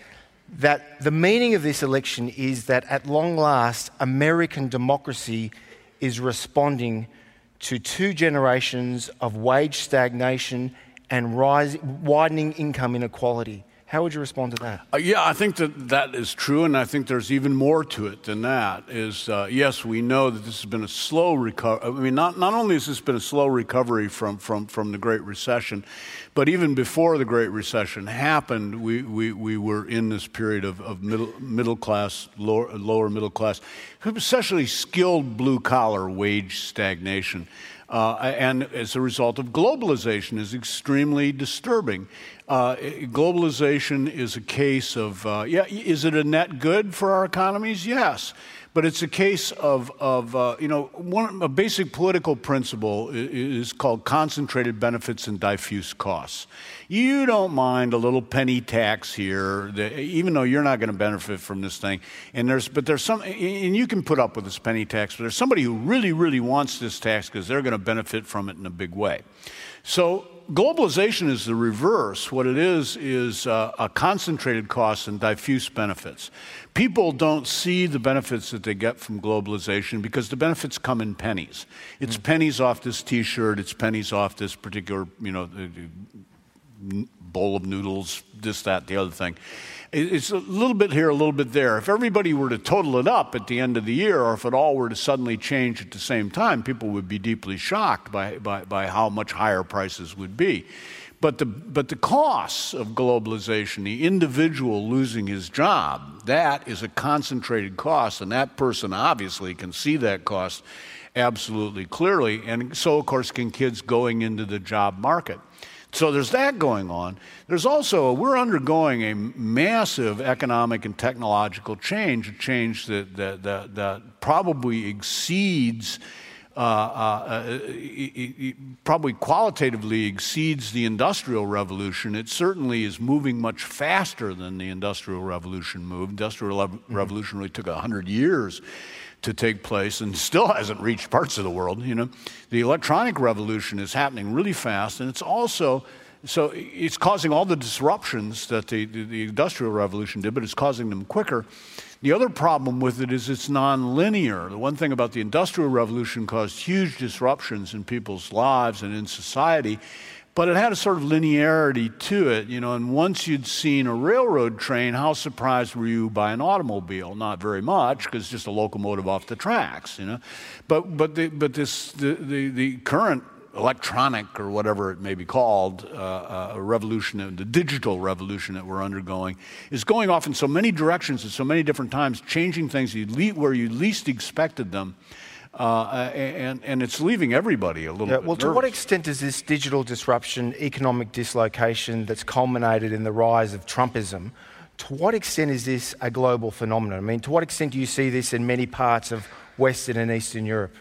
that the meaning of this election is that at long last, American democracy is responding to two generations of wage stagnation and rise, widening income inequality. How would you respond to that? Uh, yeah, I think that that is true, and I think there's even more to it than that. Is uh, yes, we know that this has been a slow recovery. I mean, not, not only has this been a slow recovery from, from, from the Great Recession, but even before the Great Recession happened, we, we, we were in this period of, of middle, middle class, lower, lower middle class, especially skilled blue collar wage stagnation. uh, and as a result of globalization is extremely disturbing. Uh, globalization is a case of, uh, yeah, is it a net good for our economies? Yes. But it's a case of, of uh, you know, one, a basic political principle is called concentrated benefits and diffuse costs. You don't mind a little penny tax here, that, even though you're not going to benefit from this thing. And there's, but there's some, and you can put up with this penny tax, but there's somebody who really, really wants this tax because they're going to benefit from it in a big way. So globalization is the reverse. What it is is uh, a concentrated cost and diffuse benefits. People don't see the benefits that they get from globalization because the benefits come in pennies. It's mm. pennies off this T-shirt. It's pennies off this particular, you know, bowl of noodles. This, that, the other thing. It's a little bit here, a little bit there. If everybody were to total it up at the end of the year, or if it all were to suddenly change at the same time, people would be deeply shocked by, by, by how much higher prices would be. But the, but the costs of globalization, the individual losing his job, that is a concentrated cost, and that person obviously can see that cost absolutely clearly. And so, of course, can kids going into the job market. So there's that going on. There's also, we're undergoing a massive economic and technological change, a change that, that, that, that probably exceeds, uh, uh, it probably qualitatively exceeds the Industrial Revolution. It certainly is moving much faster than the Industrial Revolution moved. Industrial mm-hmm. Revolution really took 100 years to take place and still hasn't reached parts of the world. You know, the electronic revolution is happening really fast, and it's also so it's causing all the disruptions that the, the industrial revolution did, but it's causing them quicker. The other problem with it is it's nonlinear. The one thing about the industrial revolution caused huge disruptions in people's lives and in society but it had a sort of linearity to it, you know. And once you'd seen a railroad train, how surprised were you by an automobile? Not very much, because it's just a locomotive off the tracks, you know. But but the, but this the, the, the current electronic or whatever it may be called, uh, uh, revolution, the digital revolution that we're undergoing, is going off in so many directions at so many different times, changing things where you least expected them. Uh, and, and it's leaving everybody a little yeah, Well, nervous. to what extent is this digital disruption, economic dislocation that's culminated in the rise of Trumpism, to what extent is this a global phenomenon? I mean, to what extent do you see this in many parts of Western and Eastern Europe?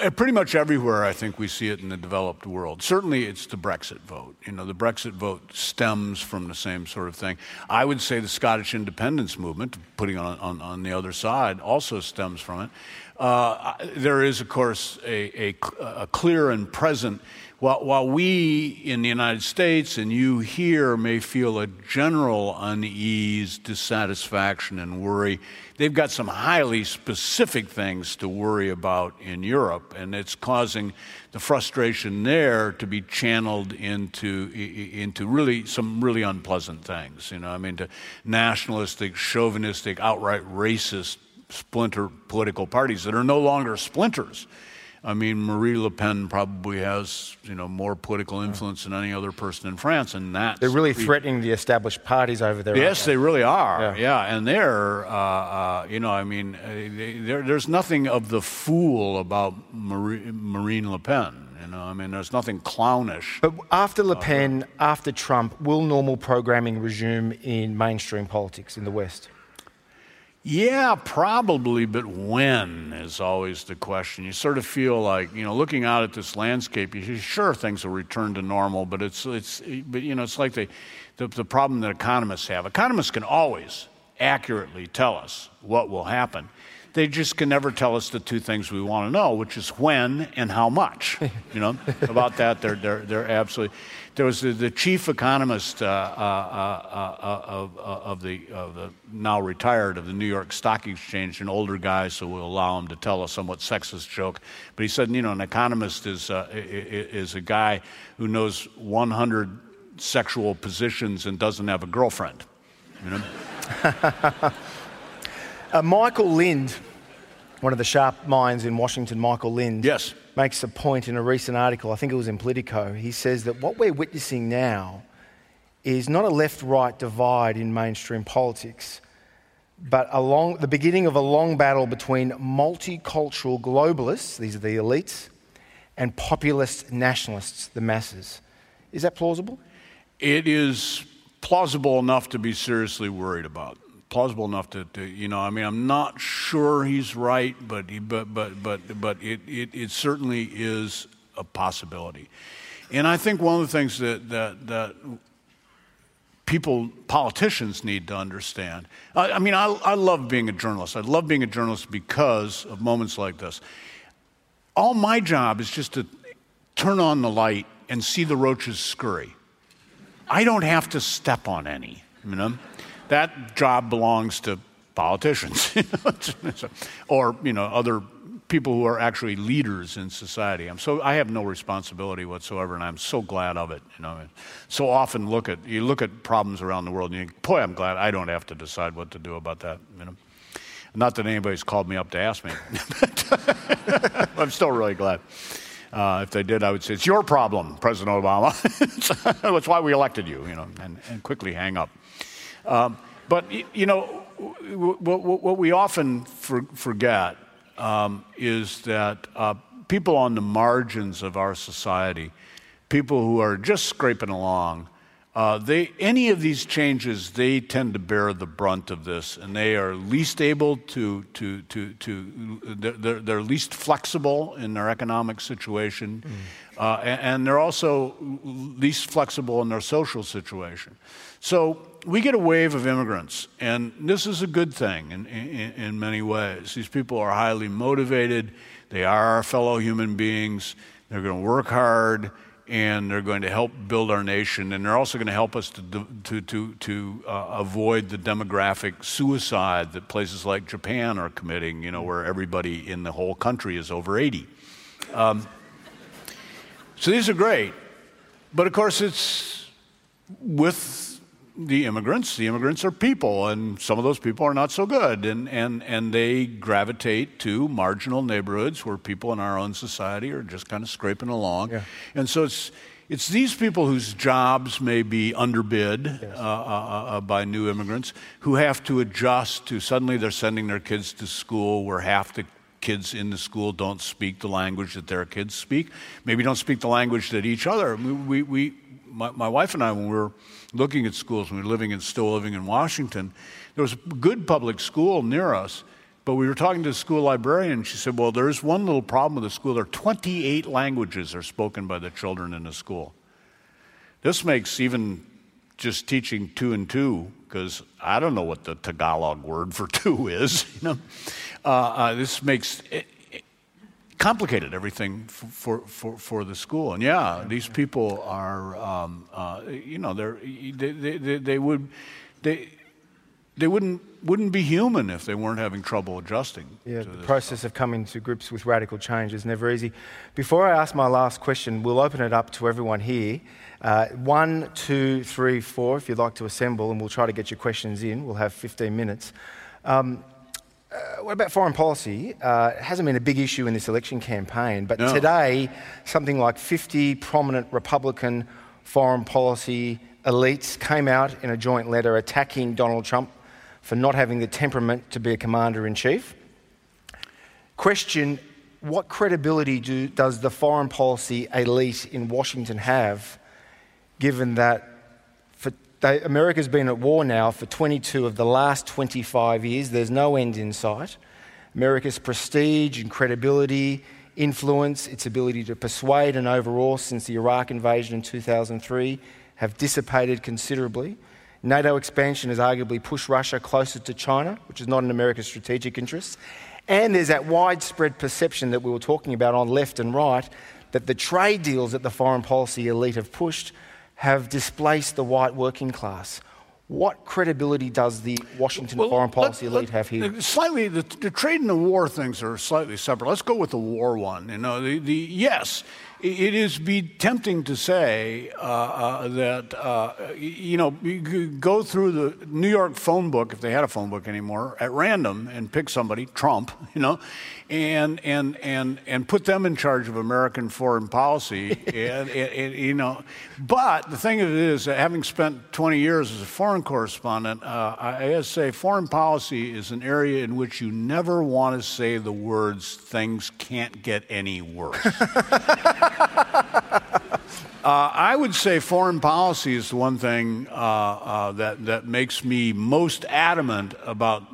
Uh, pretty much everywhere, I think we see it in the developed world. Certainly, it's the Brexit vote. You know, the Brexit vote stems from the same sort of thing. I would say the Scottish independence movement, putting on, on, on the other side, also stems from it. Uh, there is, of course, a, a, a clear and present while, while, we in the United States and you here may feel a general unease, dissatisfaction, and worry, they've got some highly specific things to worry about in Europe, and it's causing the frustration there to be channeled into, into really some really unpleasant things. You know, I mean, to nationalistic, chauvinistic, outright racist splinter political parties that are no longer splinters. I mean, Marie Le Pen probably has you know more political influence than any other person in France, and that they're really threatening the established parties over there. Yes, they? they? really are. Yeah, yeah. and they're uh, uh, you know, I mean, uh, they, there's nothing of the fool about Marie, Marine Le Pen. You know, I mean, there's nothing clownish. But after Le Pen, after Trump, will normal programming resume in mainstream politics in the West? Yeah, probably, but when is always the question. You sort of feel like, you know, looking out at this landscape, you sure things will return to normal, but it's, it's, but you know, it's like the, the, the problem that economists have. Economists can always accurately tell us what will happen. They just can never tell us the two things we want to know, which is when and how much. You know, about that, they're, they're, they're absolutely. There was the, the chief economist uh, uh, uh, uh of, uh, of, the, of the now retired of the New York Stock Exchange, an older guy, so we'll allow him to tell a somewhat sexist joke. But he said, you know, an economist is, uh, is a guy who knows 100 sexual positions and doesn't have a girlfriend. You know? Uh, Michael Lind, one of the sharp minds in Washington, Michael Lind, yes. makes a point in a recent article, I think it was in Politico. He says that what we're witnessing now is not a left right divide in mainstream politics, but long, the beginning of a long battle between multicultural globalists, these are the elites, and populist nationalists, the masses. Is that plausible? It is plausible enough to be seriously worried about. Plausible enough to, to you know, I mean, I'm not sure he's right, but, he, but, but, but, but it, it, it certainly is a possibility. And I think one of the things that, that, that people, politicians need to understand. I, I mean, I, I love being a journalist. I love being a journalist because of moments like this. All my job is just to turn on the light and see the roaches scurry. I don't have to step on any, you know. That job belongs to politicians, or you know, other people who are actually leaders in society. I'm so I have no responsibility whatsoever, and I'm so glad of it. You know, so often look at you look at problems around the world, and you think, boy, I'm glad I don't have to decide what to do about that. You know, not that anybody's called me up to ask me, I'm still really glad. Uh, if they did, I would say, it's your problem, President Obama. That's why we elected you, you know, and, and quickly hang up. Um, but, you know, what, what we often for, forget um, is that uh, people on the margins of our society, people who are just scraping along, uh, they, any of these changes, they tend to bear the brunt of this, and they are least able to, to, to, to they're, they're least flexible in their economic situation, mm. uh, and, and, they're also least flexible in their social situation. So we get a wave of immigrants, and this is a good thing in, in, in many ways. These people are highly motivated, they are our fellow human beings, they're going to work hard and they're going to help build our nation, and they're also going to help us to, to, to, to uh, avoid the demographic suicide that places like Japan are committing, you know, where everybody in the whole country is over 80. Um, so these are great. But of course, it's with the immigrants. The immigrants are people, and some of those people are not so good, and, and, and they gravitate to marginal neighborhoods where people in our own society are just kind of scraping along. Yeah. And so it's, it's these people whose jobs may be underbid yes. uh, uh, uh, by new immigrants who have to adjust to suddenly they're sending their kids to school where half the kids in the school don't speak the language that their kids speak, maybe don't speak the language that each other. We, we, we my, my wife and I, when we were looking at schools, when we were living and still living in Washington, there was a good public school near us, but we were talking to the school librarian, and she said, Well, there's one little problem with the school. There are 28 languages are spoken by the children in the school. This makes even just teaching two and two, because I don't know what the Tagalog word for two is, you know. Uh, uh, this makes complicated everything for, for, for, the school. And yeah, these people are, um, uh, you know, they're, they, they, they, would, they, they wouldn't, wouldn't be human if they weren't having trouble adjusting. Yeah, the process stuff. of coming to grips with radical change is never easy. Before I ask my last question, we'll open it up to everyone here. Uh, one, two, three, four, if you'd like to assemble, and we'll try to get your questions in. We'll have 15 minutes. Um, uh, what about foreign policy? Uh, it hasn't been a big issue in this election campaign, but no. today, something like 50 prominent Republican foreign policy elites came out in a joint letter attacking Donald Trump for not having the temperament to be a commander in chief. Question What credibility do, does the foreign policy elite in Washington have, given that they, America's been at war now for 22 of the last 25 years. There's no end in sight. America's prestige and credibility, influence, its ability to persuade and overawe since the Iraq invasion in 2003 have dissipated considerably. NATO expansion has arguably pushed Russia closer to China, which is not in America's strategic interests. And there's that widespread perception that we were talking about on left and right that the trade deals that the foreign policy elite have pushed have displaced the white working class. What credibility does the Washington well, foreign policy let, elite let, have here? Slightly, the, the, trade and the war things are slightly separate. Let's go with the war one. You know, the, the yes, it is be tempting to say uh, uh, that uh, you know you go through the New York phone book if they had a phone book anymore at random and pick somebody Trump you know and and and and put them in charge of American foreign policy and, and, and, you know but the thing of it is having spent 20 years as a foreign correspondent uh, I gotta say foreign policy is an area in which you never want to say the words things can't get any worse. Uh, I would say foreign policy is the one thing uh, uh, that, that makes me most adamant about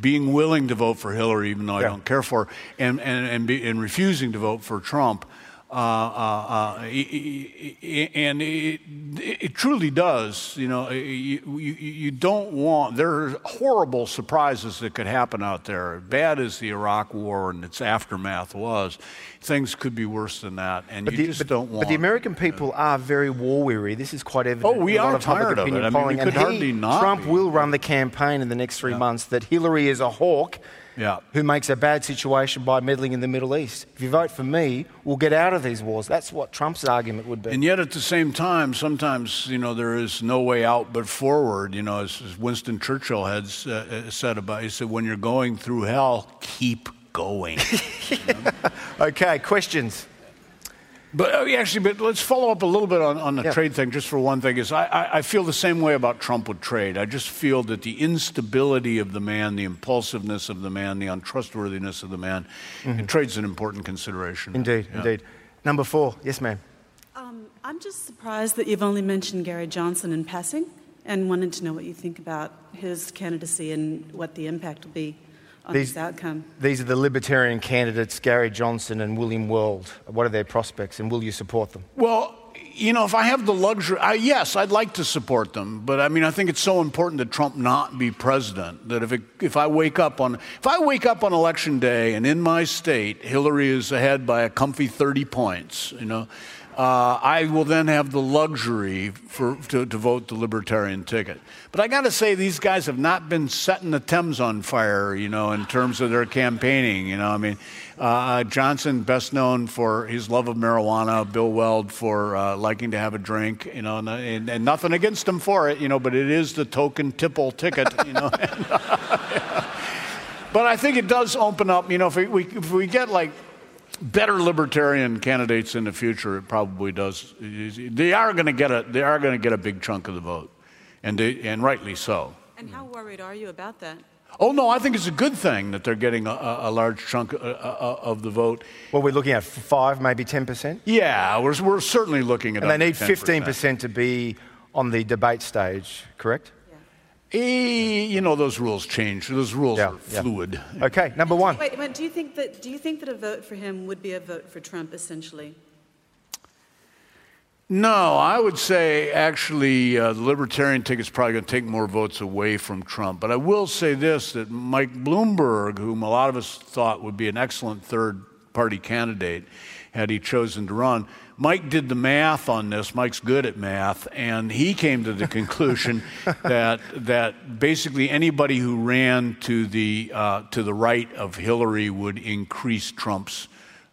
being willing to vote for Hillary, even though I don't care for her, and, and, and, be, and refusing to vote for Trump. Uh, uh, uh, and it, it, truly does. You know, you, you, you, don't want, there are horrible surprises that could happen out there. Bad as the Iraq War and its aftermath was, things could be worse than that. And but you the, just but, don't want. But the American people are very war weary. This is quite evident. Oh, we are tired of it. I mean, we could hardly not Trump be. will run the campaign in the next three yeah. months that Hillary is a hawk yeah. who makes a bad situation by meddling in the Middle East. If you vote for me, we'll get out of these wars. That's what Trump's argument would be. And yet, at the same time, sometimes you know there is no way out but forward. You know, as, Winston Churchill had uh, said about, he said, "When you're going through hell, keep going." you know? okay, questions. But uh, actually, but let's follow up a little bit on, on the yeah. trade thing, just for one thing. Is I, I, I, feel the same way about Trump with trade. I just feel that the instability of the man, the impulsiveness of the man, the untrustworthiness of the man, mm-hmm. and trade's an important consideration. Indeed, yeah. indeed. Number four, yes, ma'am. Um, I'm just surprised that you've only mentioned Gary Johnson in passing, and wanted to know what you think about his candidacy and what the impact will be on these, this outcome. These are the Libertarian candidates, Gary Johnson and William Weld. What are their prospects, and will you support them? Well, you know, if I have the luxury, I, yes, I'd like to support them. But I mean, I think it's so important that Trump not be president. That if it, if I wake up on if I wake up on election day and in my state Hillary is ahead by a comfy 30 points, you know, uh, I will then have the luxury for, to, to vote the Libertarian ticket. But I got to say, these guys have not been setting the Thames on fire, you know, in terms of their campaigning. You know, I mean, uh, Johnson, best known for his love of marijuana, Bill Weld for uh, liking to have a drink, you know, and, and, and, nothing against him for it, you know, but it is the token tipple ticket, you know. and, but I think it does open up, you know, if we, if we get like better libertarian candidates in the future, it probably does. They are going to get a they are going to get a big chunk of the vote, and they, and rightly so. And how worried are you about that? Oh no, I think it's a good thing that they're getting a, a large chunk uh, uh, of the vote. Well, we're looking at five, maybe ten percent. Yeah, we're, we're certainly looking at. And they need fifteen percent to be on the debate stage, correct? Eh, you know, those rules change. Those rules yeah, are fluid. Yeah. Okay, number one. Wait, wait, do you think that do you think that a vote for him would be a vote for Trump essentially? No, I would say actually uh, the Libertarian ticket is probably going to take more votes away from Trump. But I will say this that Mike Bloomberg, whom a lot of us thought would be an excellent third party candidate had he chosen to run, Mike did the math on this. Mike's good at math, and he came to the conclusion that that basically anybody who ran to the uh, to the right of Hillary would increase Trump's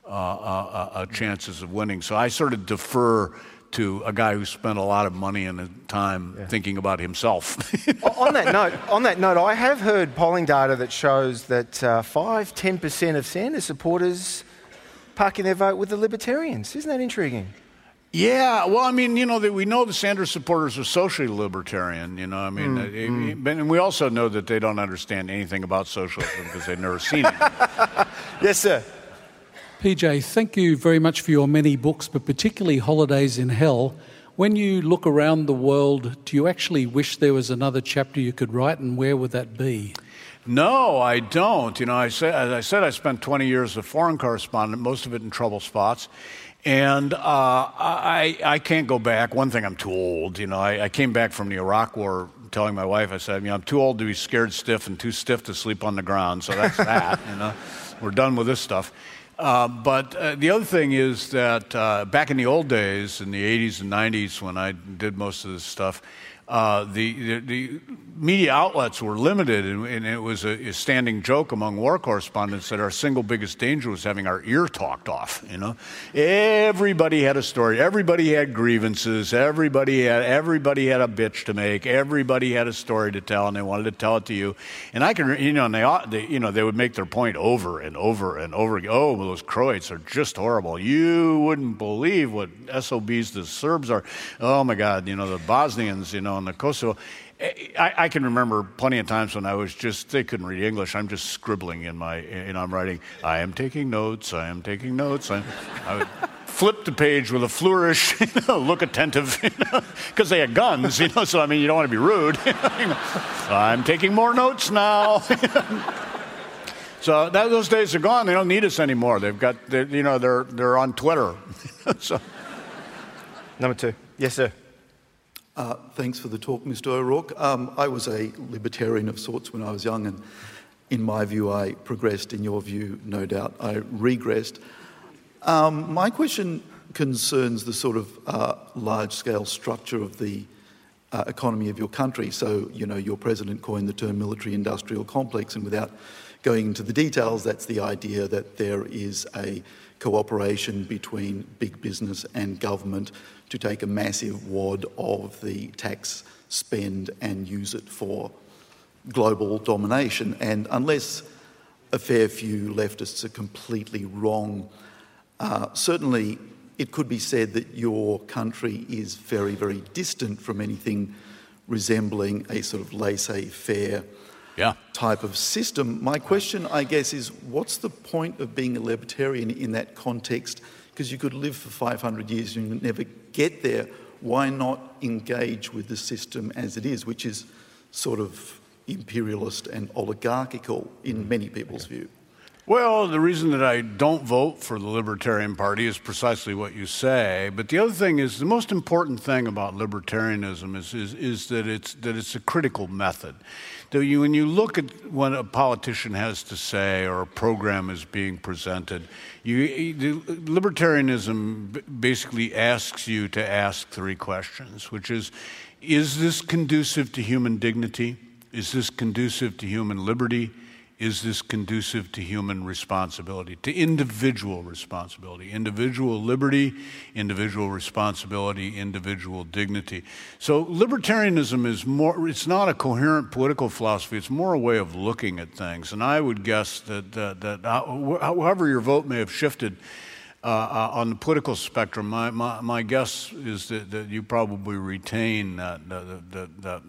uh, uh, uh chances of winning. So I sort of defer to a guy who spent a lot of money and time yeah. thinking about himself. on that note, on that note, I have heard polling data that shows that uh, five, ten percent of Sanders supporters parking their vote with the Libertarians. Isn't that intriguing? Yeah, well, I mean, you know, that we know the Sanders supporters are socially libertarian. You know, I mean, mm, it, mm. It, and we also know that they don't understand anything about socialism because they've never seen it. yes, sir. PJ, thank you very much for your many books, but particularly Holidays in Hell. When you look around the world, do you actually wish there was another chapter you could write, and where would that be? No, I don't. You know, I said, as I said, I spent 20 years as a foreign correspondent, most of it in trouble spots. And uh, I, I can't go back. One thing, I'm too old. You know, I, I, came back from the Iraq War telling my wife, I said, you know, I'm too old to be scared stiff and too stiff to sleep on the ground. So that's that. you know, we're done with this stuff. Uh, but uh, the other thing is that uh, back in the old days, in the 80s and 90s, when I did most of this stuff, uh, the, the, the, media outlets were limited, and, and it was a, a, standing joke among war correspondents that our single biggest danger was having our ear talked off. You know, everybody had a story, everybody had grievances, everybody had everybody had a bitch to make, everybody had a story to tell, and they wanted to tell it to you. And I can, you know, and they, they you know, they would make their point over and over and over. again. Oh, those Croats are just horrible. You wouldn't believe what SOBs the Serbs are. Oh my God, you know, the Bosnians, you know, and the Kosovo. Eh, I, I, can remember plenty of times when I was just, they couldn't read English. I'm just scribbling in my, know, I'm writing, I am taking notes, I am taking notes. I'm, I would flip the page with a flourish, you know, look attentive, because you know, they had guns, you know, so I mean, you don't want to be rude. You know, I'm taking more notes now. so that, those days are gone. They don't need us anymore. They've got, you know, they're, they're on Twitter. so. Number two. Yes, sir. Uh, thanks for the talk, Mr. O'Rourke. Um, I was a libertarian of sorts when I was young, and in my view, I progressed. In your view, no doubt, I regressed. Um, my question concerns the sort of uh, large scale structure of the uh, economy of your country. So, you know, your president coined the term military industrial complex, and without going into the details, that's the idea that there is a cooperation between big business and government to take a massive wad of the tax spend and use it for global domination. And unless a fair few leftists are completely wrong, uh, certainly it could be said that your country is very, very distant from anything resembling a sort of laissez faire yeah. type of system. My question, I guess, is what's the point of being a libertarian in that context? Because you could live for 500 years and never get there. Why not engage with the system as it is, which is sort of imperialist and oligarchical in mm-hmm. many people's view? Well, the reason that I don't vote for the Libertarian Party is precisely what you say. But the other thing is the most important thing about libertarianism is, is, is that, it's, that it's a critical method. That you, when you look at what a politician has to say or a program is being presented, you, libertarianism basically asks you to ask three questions, which is Is this conducive to human dignity? Is this conducive to human liberty? Is this conducive to human responsibility, to individual responsibility, individual liberty, individual responsibility, individual dignity. So libertarianism is more, it's not a coherent political philosophy, it's more a way of looking at things. And I would guess that, that, that however your vote may have shifted, uh, uh, on the political spectrum, my, my, my guess is that, that you probably retain that, that, that,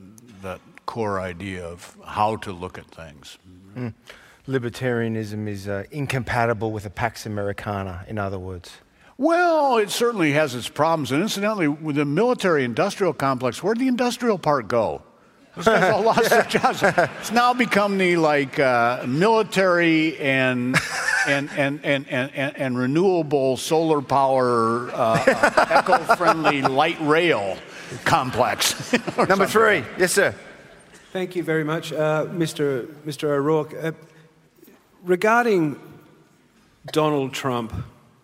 that core idea of how to look at things. Mm. Libertarianism is uh, incompatible with a Pax Americana, in other words. Well, it certainly has its problems. And incidentally, with the military industrial complex, where'd the industrial part go? Those guys all lost their jobs. It's now become the like uh, military and and, and, and, and, and, renewable solar power, uh, uh, eco-friendly light rail complex. Number three, yes, sir. Thank you very much, uh, Mr. Mr. O'Rourke. Uh, regarding Donald Trump,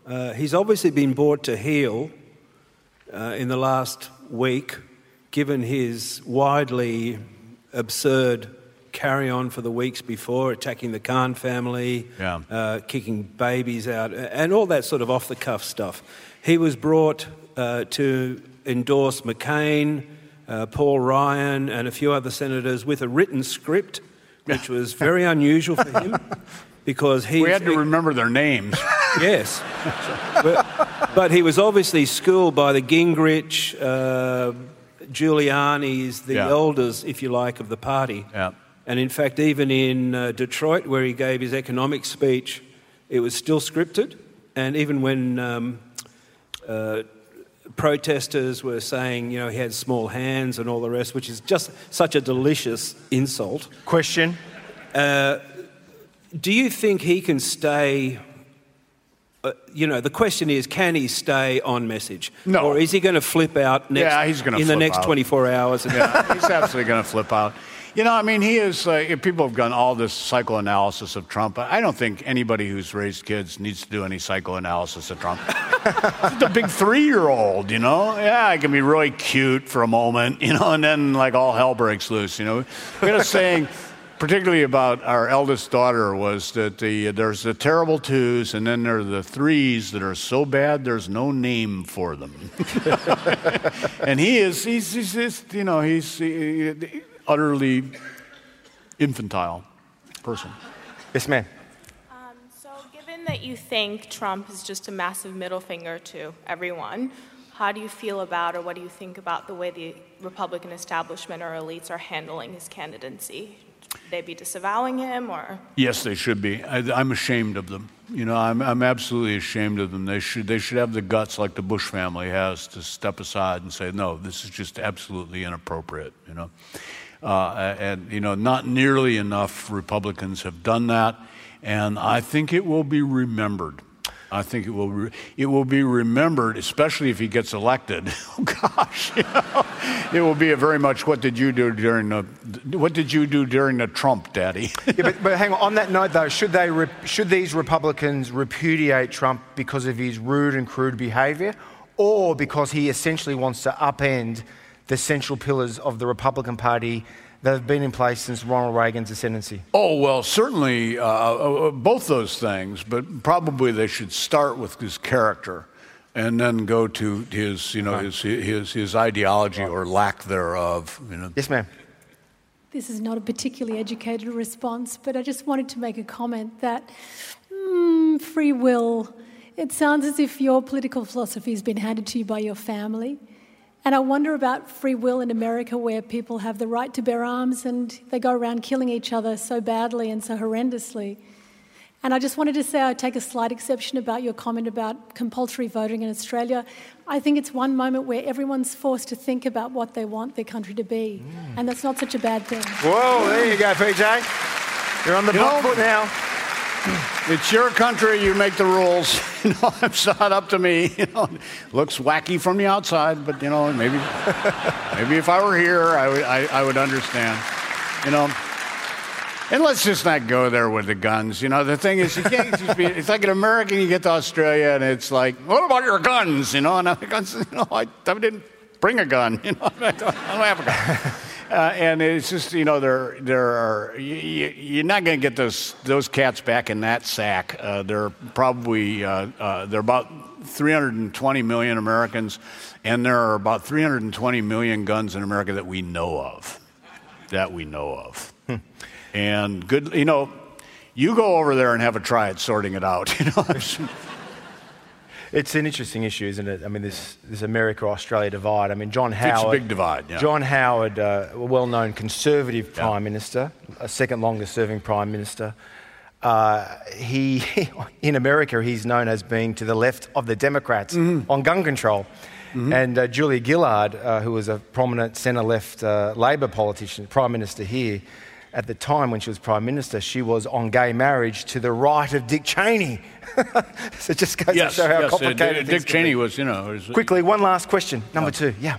uh, he's obviously been brought to heel uh, in the last week, given his widely absurd carry on for the weeks before, attacking the Khan family, yeah. Uh, kicking babies out, and all that sort of off the cuff stuff. He was brought uh, to endorse McCain uh, Paul Ryan, and a few other senators with a written script, which was very unusual for him because he. We had to remember their names. yes. but, but, he was obviously schooled by the Gingrich, uh, Giuliani's, the yeah. elders, if you like, of the party. Yeah. And in fact, even in uh, Detroit, where he gave his economic speech, it was still scripted. And even when um, uh, protesters were saying, you know, he had small hands and all the rest, which is just such a delicious insult. Question. Uh, do you think he can stay? Uh, you know, the question is, can he stay on message? No. Or is he going to flip out next, yeah, he's gonna in the next out. 24 hours? yeah, he's absolutely going to flip out. You know, I mean, he is, uh, people have done all this psychoanalysis of Trump. I don't think anybody who's raised kids needs to do any psychoanalysis of Trump. the big three-year-old, you know. Yeah, I can be really cute for a moment, you know, and then like all hell breaks loose, you know. We had a saying, particularly about our eldest daughter, was that the there's the terrible twos, and then there are the threes that are so bad there's no name for them. and he is, he's, he's just, you know, he's he, utterly infantile person. Yes, ma'am. Um, so, given that you think Trump is just a massive middle finger to everyone, how do you feel about, or what do you think about the way the Republican establishment or elites are handling his candidacy? Should they be disavowing him, or? Yes, they should be. I, am ashamed of them. You know, I'm, I'm absolutely ashamed of them. They should, they should have the guts like the Bush family has to step aside and say, no, this is just absolutely inappropriate, you know. Uh, and, you know, not nearly enough Republicans have done that. And I think it will be remembered. I think it will, re- it will be remembered, especially if he gets elected. Oh, gosh, know, it will be a very much what did you do during the, what did you do during the Trump, Daddy? yeah, but, but, hang on. On that note, though, should, they re- should these Republicans repudiate Trump because of his rude and crude behaviour or because he essentially wants to upend the central pillars of the Republican Party that have been in place since Ronald Reagan's ascendancy? Oh, well, certainly uh, uh, both those things, but probably they should start with his character and then go to his, you know, right. his, his, his ideology right. or lack thereof. You know. Yes, ma'am. This is not a particularly educated response, but I just wanted to make a comment that mm, free will, it sounds as if your political philosophy has been handed to you by your family. And I wonder about free will in America, where people have the right to bear arms and they go around killing each other so badly and so horrendously. And I just wanted to say I take a slight exception about your comment about compulsory voting in Australia. I think it's one moment where everyone's forced to think about what they want their country to be. Mm. And that's not such a bad thing. Whoa, there you go, PJ. You're on the you foot now. It's your country. You make the rules. You know, it's not up to me. You know, looks wacky from the outside, but you know, maybe, maybe if I were here, I would, I, would understand. You know. And let's just not go there with the guns. You know, the thing is, you can't just be, it's like an American, you get to Australia and it's like, what about your guns? You know, and I'm, you know, I, I didn't bring a gun. You know, I don't, I don't have a gun. Uh, and it's just you know there there are you, are not going to get those those cats back in that sack. Uh, they're probably uh, uh they're about 320 million Americans, and there are about 320 million guns in America that we know of, that we know of. Hmm. And good, you know, you go over there and have a try at sorting it out. You know. It's an interesting issue, isn't it? I mean, this, this America Australia divide. I mean, John Howard. It's a big divide, yeah. John Howard, uh, a well known conservative yeah. Prime Minister, a second longest serving Prime Minister. Uh, he, in America, he's known as being to the left of the Democrats mm-hmm. on gun control. Mm-hmm. And uh, Julia Gillard, uh, who was a prominent centre left uh, Labor politician, Prime Minister here, at the time when she was Prime Minister, she was on gay marriage to the right of Dick Cheney. so it just goes yes, to show how yes. complicated uh, Dick Cheney was, you know. Was, Quickly, one last question. Number two, yeah.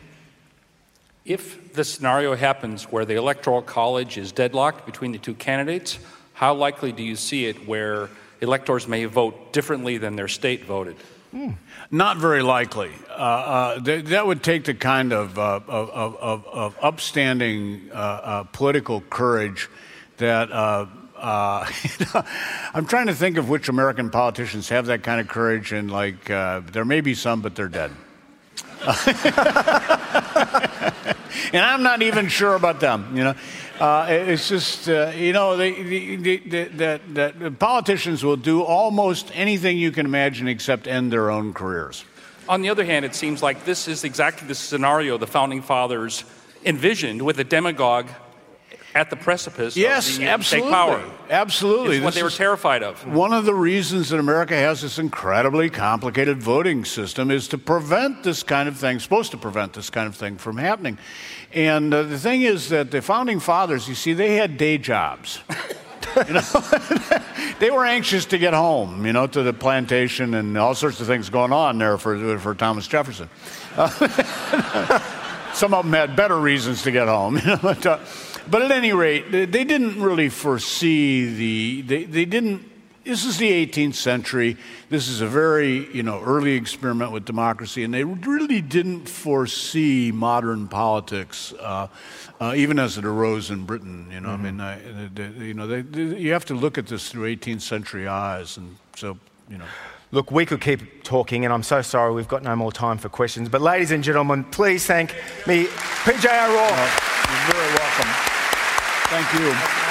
If the scenario happens where the Electoral College is deadlocked between the two candidates, how likely do you see it where electors may vote differently than their state voted? Not very likely. Uh, uh, th- that would take the kind of, uh, of, of, of, upstanding uh, uh, political courage that. Uh, I'm trying to think of which American politicians have that kind of courage, and like, there may be some, but they're dead. and I'm not even sure about them, you know. Uh, it's just, uh, you know, the, politicians will do almost anything you can imagine except end their own careers. On the other hand, it seems like this is exactly the scenario the founding fathers envisioned with a demagogue at the precipice yes, of the absolutely. power. Absolutely. It's what they were terrified of. One of the reasons that America has this incredibly complicated voting system is to prevent this kind of thing, supposed to prevent this kind of thing from happening. And uh, the thing is that the founding fathers, you see, they had day jobs. you know, they were anxious to get home, you know, to the plantation and all sorts of things going on there for, for Thomas Jefferson. Uh, some of them had better reasons to get home, you know, but, uh, but at any rate, they didn't really foresee the, they, they didn't, this is the 18th century. This is a very, you know, early experiment with democracy, and they really didn't foresee modern politics, uh, uh, even as it arose in Britain. You know, mm-hmm. I mean, I, you know, they, they, you have to look at this through 18th century eyes, and so, you know. Look, we could keep talking, and I'm so sorry we've got no more time for questions. But, ladies and gentlemen, please thank me, PJ O'Rourke. you're very welcome. Thank you.